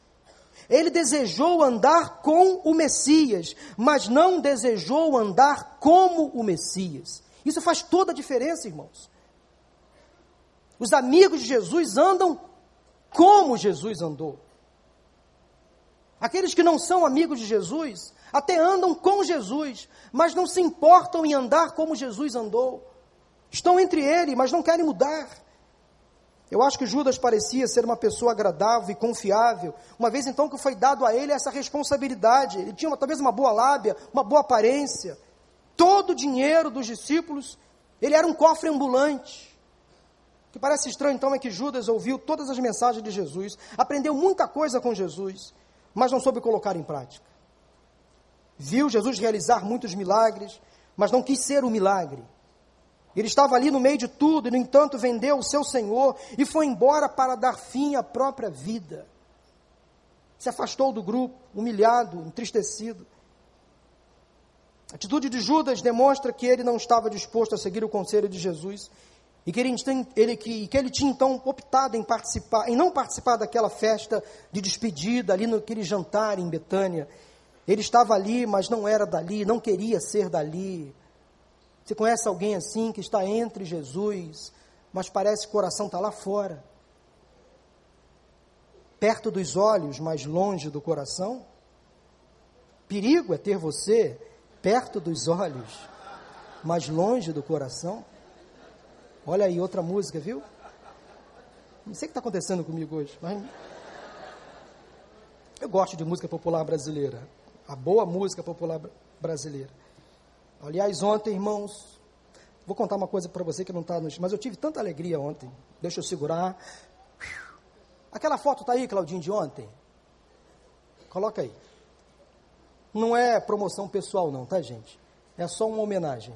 Ele desejou andar com o Messias, mas não desejou andar como o Messias. Isso faz toda a diferença, irmãos. Os amigos de Jesus andam como Jesus andou. Aqueles que não são amigos de Jesus até andam com Jesus, mas não se importam em andar como Jesus andou. Estão entre ele, mas não querem mudar. Eu acho que Judas parecia ser uma pessoa agradável e confiável, uma vez então que foi dado a ele essa responsabilidade. Ele tinha uma, talvez uma boa lábia, uma boa aparência. Todo o dinheiro dos discípulos, ele era um cofre ambulante. O que parece estranho então é que Judas ouviu todas as mensagens de Jesus, aprendeu muita coisa com Jesus, mas não soube colocar em prática. Viu Jesus realizar muitos milagres, mas não quis ser o milagre. Ele estava ali no meio de tudo e, no entanto, vendeu o seu Senhor e foi embora para dar fim à própria vida. Se afastou do grupo, humilhado, entristecido. A atitude de Judas demonstra que ele não estava disposto a seguir o conselho de Jesus e que ele, ele, que, que ele tinha então optado em participar, em não participar daquela festa de despedida ali naquele jantar em Betânia. Ele estava ali, mas não era dali, não queria ser dali. Você conhece alguém assim que está entre Jesus, mas parece que o coração está lá fora? Perto dos olhos, mas longe do coração? Perigo é ter você perto dos olhos, mas longe do coração? Olha aí, outra música, viu? Não sei o que está acontecendo comigo hoje, mas. Eu gosto de música popular brasileira. A boa música popular brasileira. Aliás, ontem, irmãos, vou contar uma coisa para você que não está no. Mas eu tive tanta alegria ontem. Deixa eu segurar. Aquela foto está aí, Claudinho, de ontem? Coloca aí. Não é promoção pessoal, não, tá, gente? É só uma homenagem.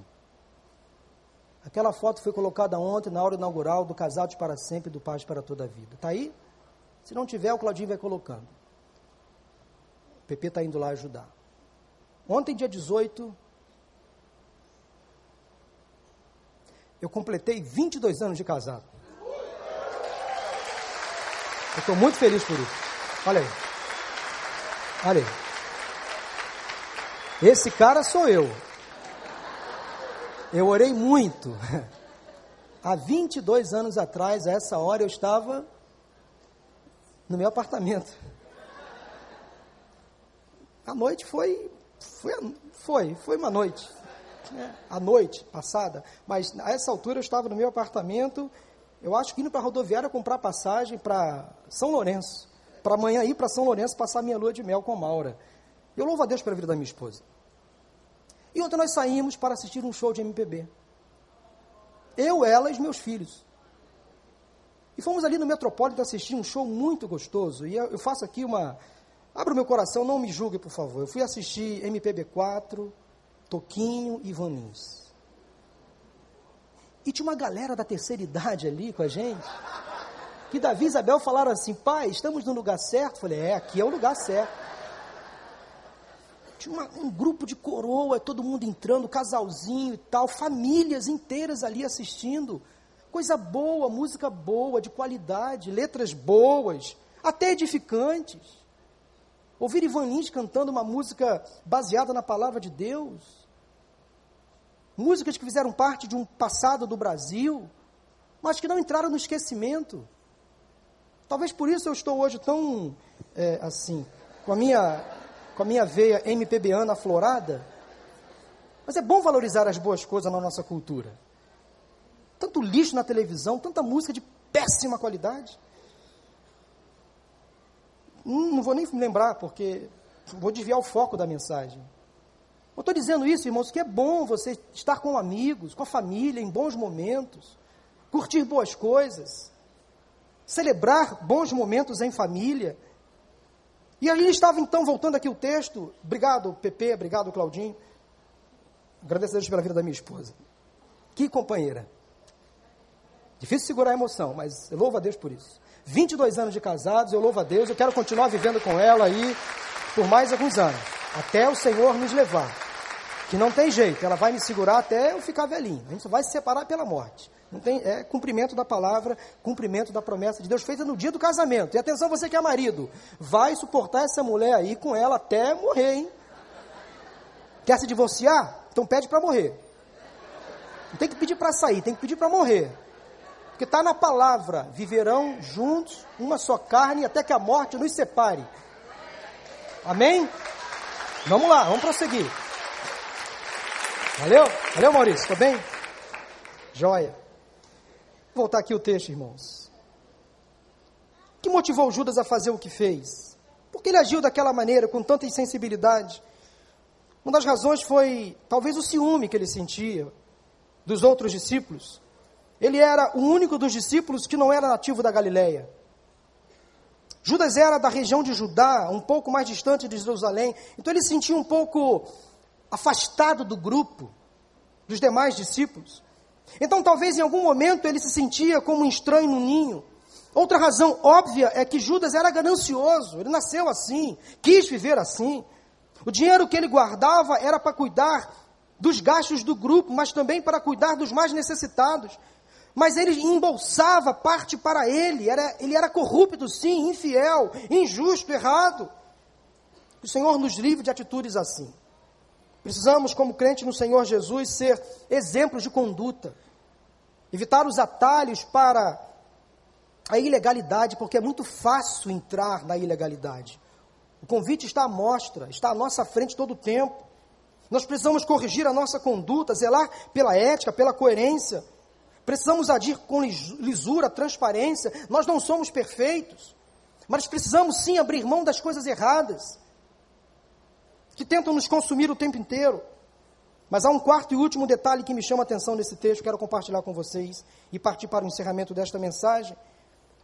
Aquela foto foi colocada ontem na hora inaugural do Casados para Sempre do Paz para Toda a Vida. Está aí? Se não tiver, o Claudinho vai colocando. O PP está indo lá ajudar. Ontem, dia 18, eu completei 22 anos de casado. Eu estou muito feliz por isso. Olha aí. Olha aí. Esse cara sou eu. Eu orei muito. Há 22 anos atrás, a essa hora, eu estava no meu apartamento. A noite foi, foi, foi, foi uma noite. Né? A noite passada. Mas a essa altura eu estava no meu apartamento, eu acho que indo para a rodoviária comprar passagem para São Lourenço. Para amanhã ir para São Lourenço passar minha lua de mel com Maura. Eu louvo a Deus pela vida da minha esposa. E ontem nós saímos para assistir um show de MPB. Eu, ela e meus filhos. E fomos ali no Metropolitan assistir um show muito gostoso. E eu faço aqui uma. Abra o meu coração, não me julgue, por favor. Eu fui assistir MPB4, Toquinho e Vaninhos. E tinha uma galera da terceira idade ali com a gente. Que Davi e Isabel falaram assim: pai, estamos no lugar certo? Eu falei: é, aqui é o lugar certo. Tinha uma, um grupo de coroa, todo mundo entrando, casalzinho e tal, famílias inteiras ali assistindo. Coisa boa, música boa, de qualidade, letras boas, até edificantes. Ouvir Ivan Lins cantando uma música baseada na palavra de Deus. Músicas que fizeram parte de um passado do Brasil, mas que não entraram no esquecimento. Talvez por isso eu estou hoje tão, é, assim, com a minha com a minha veia MPBana aflorada. Mas é bom valorizar as boas coisas na nossa cultura. Tanto lixo na televisão, tanta música de péssima qualidade. Hum, não vou nem me lembrar, porque vou desviar o foco da mensagem. Eu estou dizendo isso, irmãos, que é bom você estar com amigos, com a família, em bons momentos, curtir boas coisas, celebrar bons momentos em família, e ali estava então, voltando aqui o texto, obrigado PP, obrigado Claudinho, agradeço a Deus pela vida da minha esposa. Que companheira. Difícil segurar a emoção, mas eu louvo a Deus por isso. 22 anos de casados, eu louvo a Deus, eu quero continuar vivendo com ela aí por mais alguns anos, até o Senhor nos levar. Que não tem jeito, ela vai me segurar até eu ficar velhinho. A gente só vai se separar pela morte. Não tem, é cumprimento da palavra, cumprimento da promessa de Deus feita no dia do casamento. E atenção, você que é marido, vai suportar essa mulher aí com ela até morrer, hein? Quer se divorciar? Então pede para morrer. Não tem que pedir para sair, tem que pedir para morrer. Porque está na palavra: viverão juntos, uma só carne, até que a morte nos separe. Amém? Vamos lá, vamos prosseguir. Valeu? Valeu, Maurício, Estou bem? Joia. Voltar aqui o texto, irmãos. O que motivou Judas a fazer o que fez? Por que ele agiu daquela maneira, com tanta insensibilidade? Uma das razões foi talvez o ciúme que ele sentia dos outros discípulos. Ele era o único dos discípulos que não era nativo da Galileia. Judas era da região de Judá, um pouco mais distante de Jerusalém, então ele se sentia um pouco afastado do grupo, dos demais discípulos. Então, talvez em algum momento ele se sentia como um estranho no ninho. Outra razão óbvia é que Judas era ganancioso, ele nasceu assim, quis viver assim. O dinheiro que ele guardava era para cuidar dos gastos do grupo, mas também para cuidar dos mais necessitados. Mas ele embolsava parte para ele, era, ele era corrupto, sim, infiel, injusto, errado. O Senhor nos livre de atitudes assim. Precisamos, como crente no Senhor Jesus, ser exemplos de conduta. Evitar os atalhos para a ilegalidade, porque é muito fácil entrar na ilegalidade. O convite está à mostra, está à nossa frente todo o tempo. Nós precisamos corrigir a nossa conduta, zelar pela ética, pela coerência. Precisamos agir com lisura, transparência. Nós não somos perfeitos, mas precisamos sim abrir mão das coisas erradas que tentam nos consumir o tempo inteiro. Mas há um quarto e último detalhe que me chama a atenção nesse texto, quero compartilhar com vocês e partir para o encerramento desta mensagem.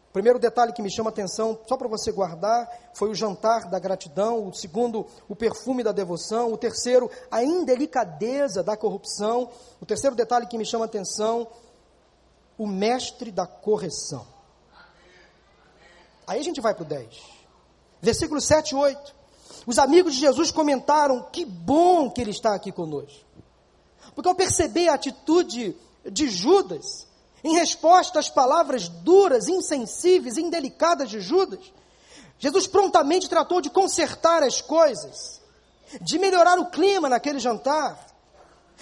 O primeiro detalhe que me chama a atenção, só para você guardar, foi o jantar da gratidão. O segundo, o perfume da devoção. O terceiro, a indelicadeza da corrupção. O terceiro detalhe que me chama a atenção, o mestre da correção. Aí a gente vai para o 10. Versículos 7 e 8. Os amigos de Jesus comentaram: que bom que ele está aqui conosco. Porque ao perceber a atitude de Judas, em resposta às palavras duras, insensíveis, indelicadas de Judas, Jesus prontamente tratou de consertar as coisas, de melhorar o clima naquele jantar.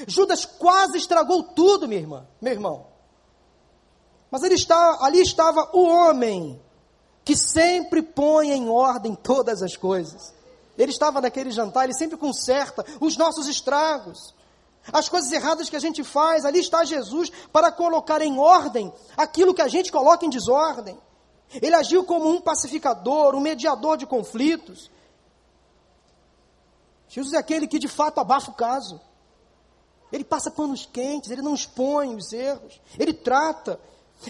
Judas quase estragou tudo, minha irmã, meu irmão. Mas ele está, ali estava o homem que sempre põe em ordem todas as coisas. Ele estava naquele jantar, ele sempre conserta os nossos estragos as coisas erradas que a gente faz, ali está Jesus para colocar em ordem aquilo que a gente coloca em desordem. Ele agiu como um pacificador, um mediador de conflitos. Jesus é aquele que de fato abafa o caso. Ele passa panos quentes, ele não expõe os erros, ele trata.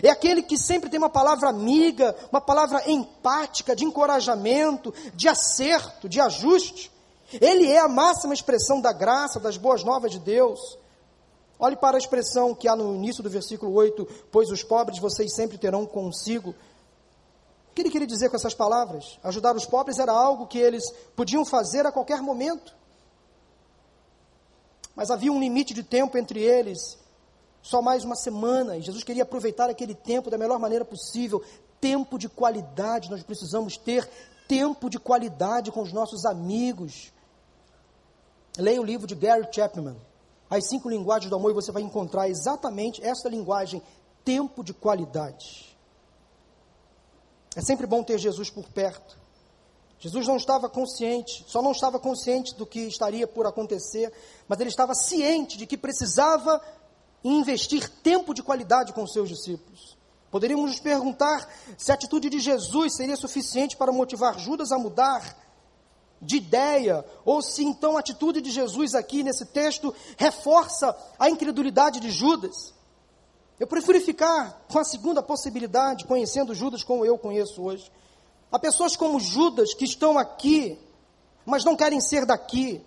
É aquele que sempre tem uma palavra amiga, uma palavra empática, de encorajamento, de acerto, de ajuste. Ele é a máxima expressão da graça, das boas novas de Deus. Olhe para a expressão que há no início do versículo 8: Pois os pobres vocês sempre terão consigo. O que ele queria dizer com essas palavras? Ajudar os pobres era algo que eles podiam fazer a qualquer momento. Mas havia um limite de tempo entre eles, só mais uma semana, e Jesus queria aproveitar aquele tempo da melhor maneira possível. Tempo de qualidade nós precisamos ter, tempo de qualidade com os nossos amigos, Leia o livro de Gary Chapman, As Cinco Linguagens do Amor, e você vai encontrar exatamente essa linguagem, tempo de qualidade. É sempre bom ter Jesus por perto. Jesus não estava consciente, só não estava consciente do que estaria por acontecer, mas ele estava ciente de que precisava investir tempo de qualidade com seus discípulos. Poderíamos nos perguntar se a atitude de Jesus seria suficiente para motivar Judas a mudar de ideia, ou se então a atitude de Jesus aqui nesse texto reforça a incredulidade de Judas. Eu prefiro ficar com a segunda possibilidade, conhecendo Judas como eu conheço hoje. Há pessoas como Judas que estão aqui, mas não querem ser daqui,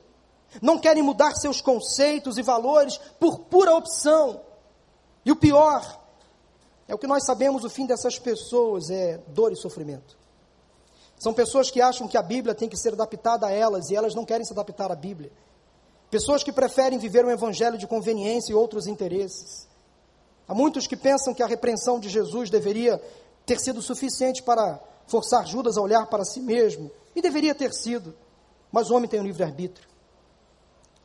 não querem mudar seus conceitos e valores por pura opção. E o pior é o que nós sabemos, o fim dessas pessoas é dor e sofrimento. São pessoas que acham que a Bíblia tem que ser adaptada a elas e elas não querem se adaptar à Bíblia. Pessoas que preferem viver um evangelho de conveniência e outros interesses. Há muitos que pensam que a repreensão de Jesus deveria ter sido suficiente para forçar Judas a olhar para si mesmo, e deveria ter sido, mas o homem tem um livre-arbítrio.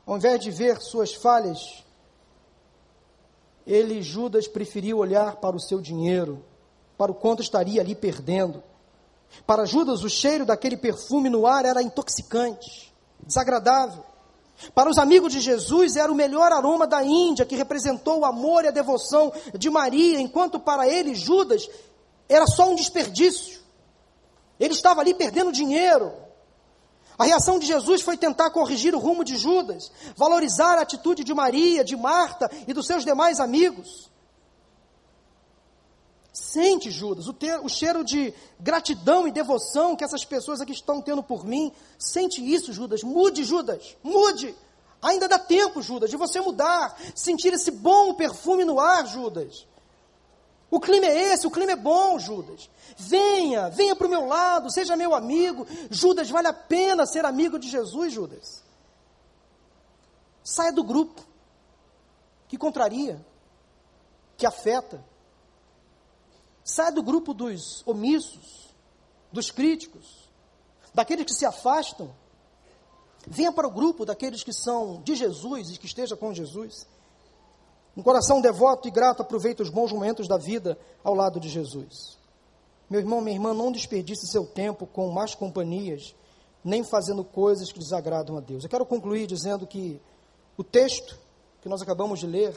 Ao invés de ver suas falhas, ele, Judas, preferiu olhar para o seu dinheiro, para o quanto estaria ali perdendo. Para Judas, o cheiro daquele perfume no ar era intoxicante, desagradável. Para os amigos de Jesus, era o melhor aroma da Índia, que representou o amor e a devoção de Maria, enquanto para ele, Judas, era só um desperdício. Ele estava ali perdendo dinheiro. A reação de Jesus foi tentar corrigir o rumo de Judas, valorizar a atitude de Maria, de Marta e dos seus demais amigos. Sente, Judas, o, ter, o cheiro de gratidão e devoção que essas pessoas aqui estão tendo por mim. Sente isso, Judas. Mude, Judas. Mude. Ainda dá tempo, Judas, de você mudar. Sentir esse bom perfume no ar, Judas. O clima é esse, o clima é bom, Judas. Venha, venha para o meu lado, seja meu amigo. Judas, vale a pena ser amigo de Jesus, Judas. Saia do grupo que contraria, que afeta Sai do grupo dos omissos, dos críticos, daqueles que se afastam. Venha para o grupo daqueles que são de Jesus e que esteja com Jesus. Um coração devoto e grato aproveita os bons momentos da vida ao lado de Jesus. Meu irmão, minha irmã, não desperdice seu tempo com más companhias, nem fazendo coisas que desagradam a Deus. Eu quero concluir dizendo que o texto que nós acabamos de ler,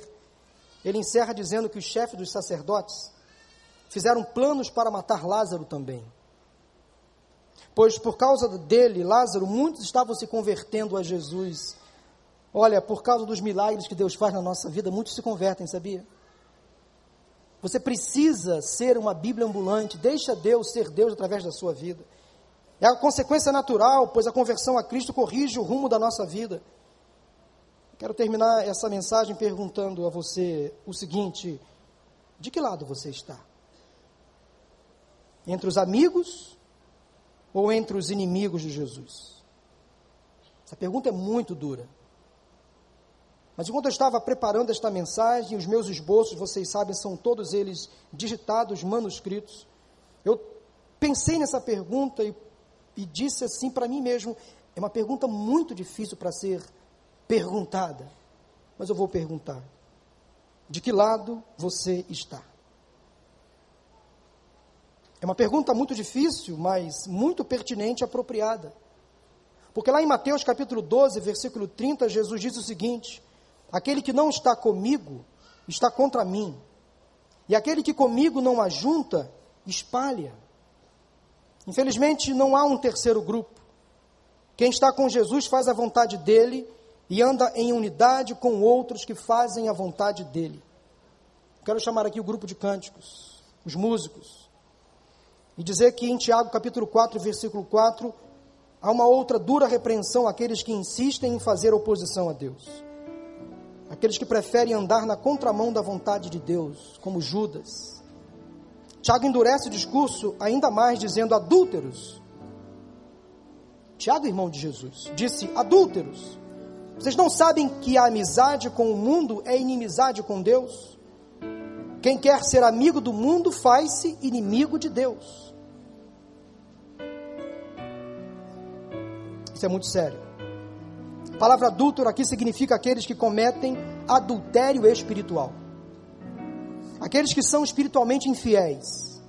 ele encerra dizendo que o chefe dos sacerdotes fizeram planos para matar Lázaro também. Pois por causa dele, Lázaro, muitos estavam se convertendo a Jesus. Olha, por causa dos milagres que Deus faz na nossa vida, muitos se convertem, sabia? Você precisa ser uma Bíblia ambulante. Deixa Deus ser Deus através da sua vida. É a consequência natural, pois a conversão a Cristo corrige o rumo da nossa vida. Quero terminar essa mensagem perguntando a você o seguinte: de que lado você está? Entre os amigos ou entre os inimigos de Jesus? Essa pergunta é muito dura. Mas enquanto eu estava preparando esta mensagem, os meus esboços, vocês sabem, são todos eles digitados, manuscritos. Eu pensei nessa pergunta e, e disse assim para mim mesmo: é uma pergunta muito difícil para ser perguntada, mas eu vou perguntar: de que lado você está? É uma pergunta muito difícil, mas muito pertinente e apropriada. Porque lá em Mateus capítulo 12, versículo 30, Jesus diz o seguinte: Aquele que não está comigo está contra mim, e aquele que comigo não ajunta, espalha. Infelizmente, não há um terceiro grupo. Quem está com Jesus faz a vontade dele e anda em unidade com outros que fazem a vontade dele. Quero chamar aqui o grupo de cânticos, os músicos, e dizer que em Tiago capítulo 4, versículo 4, há uma outra dura repreensão àqueles que insistem em fazer oposição a Deus. Aqueles que preferem andar na contramão da vontade de Deus, como Judas. Tiago endurece o discurso ainda mais, dizendo adúlteros. Tiago, irmão de Jesus, disse adúlteros vocês não sabem que a amizade com o mundo é inimizade com Deus? Quem quer ser amigo do mundo faz-se inimigo de Deus. Isso é muito sério. Palavra adúltero aqui significa aqueles que cometem adultério espiritual. Aqueles que são espiritualmente infiéis,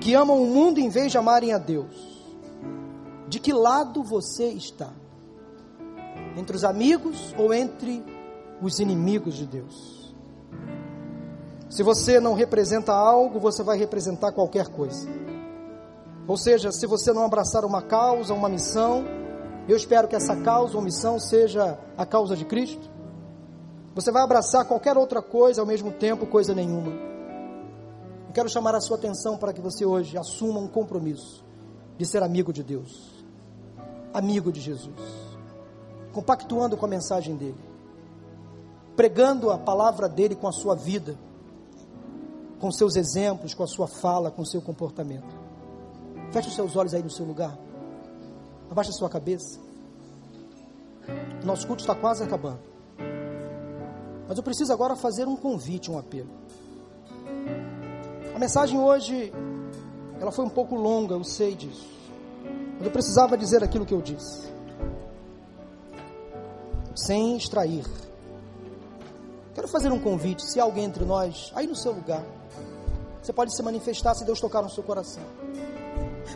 que amam o mundo em vez de amarem a Deus. De que lado você está? entre os amigos ou entre os inimigos de Deus. Se você não representa algo, você vai representar qualquer coisa. Ou seja, se você não abraçar uma causa, uma missão, eu espero que essa causa ou missão seja a causa de Cristo. Você vai abraçar qualquer outra coisa ao mesmo tempo, coisa nenhuma. Eu quero chamar a sua atenção para que você hoje assuma um compromisso de ser amigo de Deus, amigo de Jesus compactuando com a mensagem dele, pregando a palavra dele com a sua vida, com seus exemplos, com a sua fala, com o seu comportamento. Feche os seus olhos aí no seu lugar, abaixa sua cabeça. Nosso culto está quase acabando. Mas eu preciso agora fazer um convite, um apelo. A mensagem hoje, ela foi um pouco longa, eu sei disso. Mas eu precisava dizer aquilo que eu disse sem extrair. Quero fazer um convite, se alguém entre nós, aí no seu lugar, você pode se manifestar se Deus tocar no seu coração.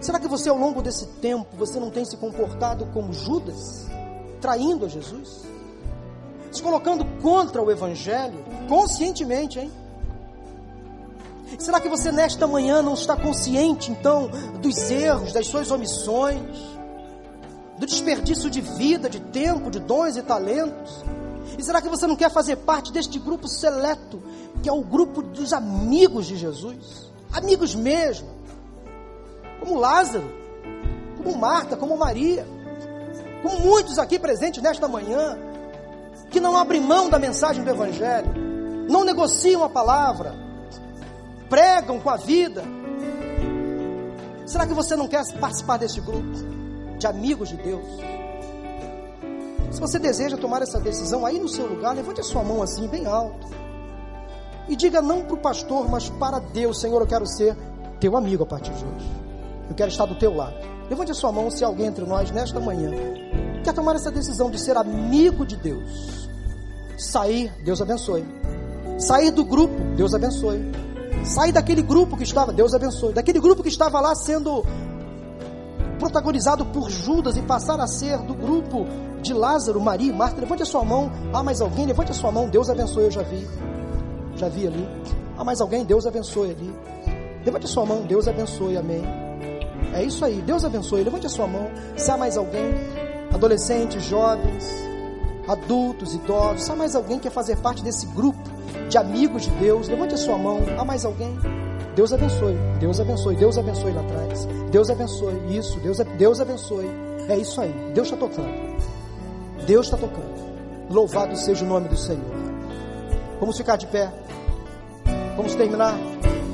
Será que você ao longo desse tempo, você não tem se comportado como Judas, traindo a Jesus? Se colocando contra o Evangelho, conscientemente, hein? Será que você nesta manhã não está consciente, então, dos erros, das suas omissões? do desperdício de vida, de tempo, de dons e talentos? E será que você não quer fazer parte deste grupo seleto, que é o grupo dos amigos de Jesus? Amigos mesmo, como Lázaro, como Marta, como Maria, como muitos aqui presentes nesta manhã, que não abrem mão da mensagem do Evangelho, não negociam a palavra, pregam com a vida. Será que você não quer participar deste grupo? de amigos de Deus. Se você deseja tomar essa decisão aí no seu lugar, levante a sua mão assim, bem alto. E diga não para o pastor, mas para Deus: Senhor, eu quero ser teu amigo a partir de hoje. Eu quero estar do teu lado. Levante a sua mão se alguém entre nós nesta manhã quer tomar essa decisão de ser amigo de Deus. Sair, Deus abençoe. Sair do grupo, Deus abençoe. Sair daquele grupo que estava, Deus abençoe. Daquele grupo que estava lá sendo protagonizado por Judas e passar a ser do grupo de Lázaro, Maria e Marta. Levante a sua mão. Há mais alguém? Levante a sua mão. Deus abençoe. Eu já vi. Já vi ali. Há mais alguém? Deus abençoe ali. Levante a sua mão. Deus abençoe. Amém. É isso aí. Deus abençoe. Levante a sua mão. Se há mais alguém, adolescentes, jovens, adultos, idosos, se há mais alguém que quer fazer parte desse grupo de amigos de Deus. Levante a sua mão. Há mais alguém? Deus abençoe, Deus abençoe, Deus abençoe lá atrás. Deus abençoe, isso, Deus, Deus abençoe. É isso aí, Deus está tocando. Deus está tocando. Louvado seja o nome do Senhor. Vamos ficar de pé. Vamos terminar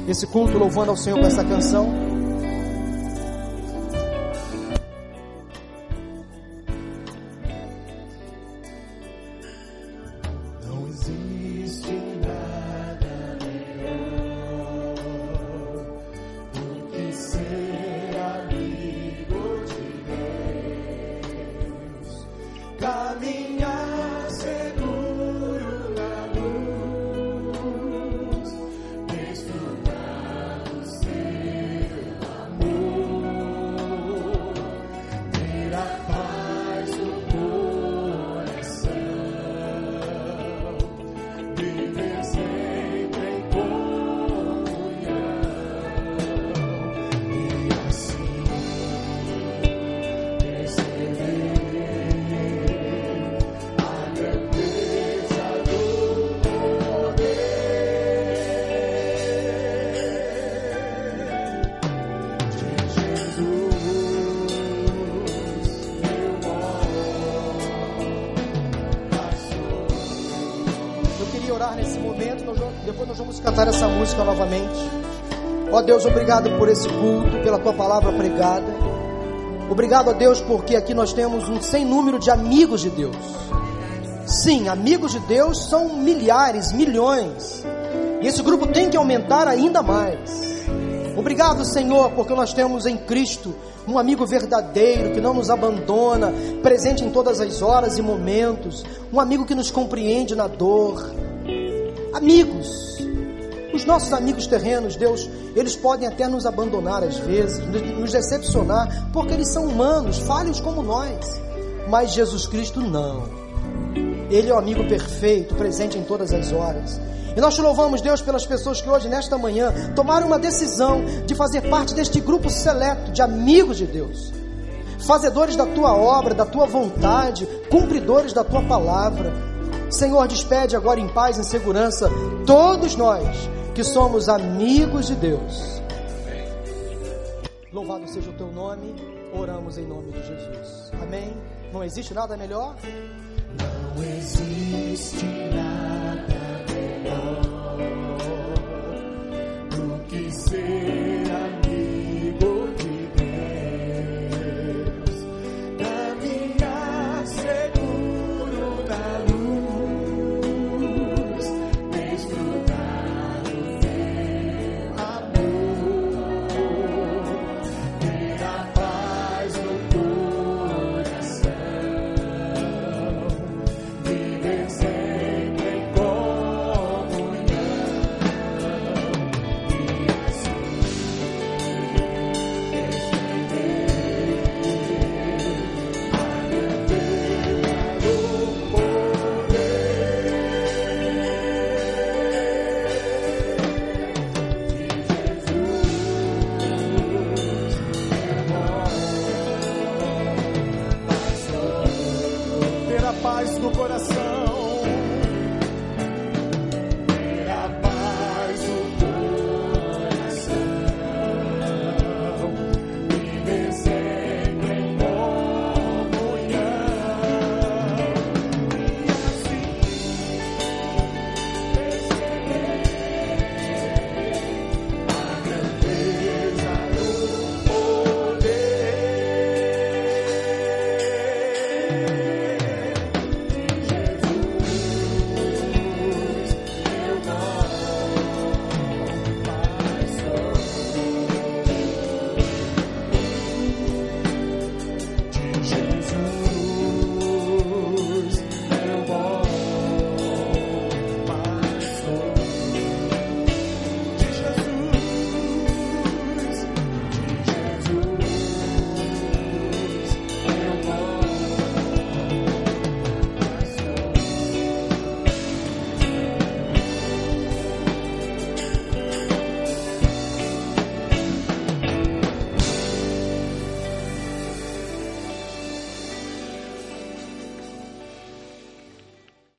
esse culto louvando ao Senhor com essa canção. Cantar essa música novamente. Ó Deus, obrigado por esse culto, pela tua palavra pregada. Obrigado a Deus porque aqui nós temos um sem número de amigos de Deus. Sim, amigos de Deus são milhares, milhões. E esse grupo tem que aumentar ainda mais. Obrigado, Senhor, porque nós temos em Cristo um amigo verdadeiro que não nos abandona, presente em todas as horas e momentos, um amigo que nos compreende na dor. Amigos, os nossos amigos terrenos, Deus, eles podem até nos abandonar às vezes, nos decepcionar, porque eles são humanos, falhos como nós. Mas Jesus Cristo não. Ele é o amigo perfeito, presente em todas as horas. E nós te louvamos, Deus, pelas pessoas que hoje, nesta manhã, tomaram uma decisão de fazer parte deste grupo seleto de amigos de Deus, fazedores da tua obra, da tua vontade, cumpridores da tua palavra. Senhor, despede agora em paz e segurança todos nós que somos amigos de Deus. Louvado seja o teu nome, oramos em nome de Jesus. Amém? Não existe nada melhor? Não existe nada melhor do que ser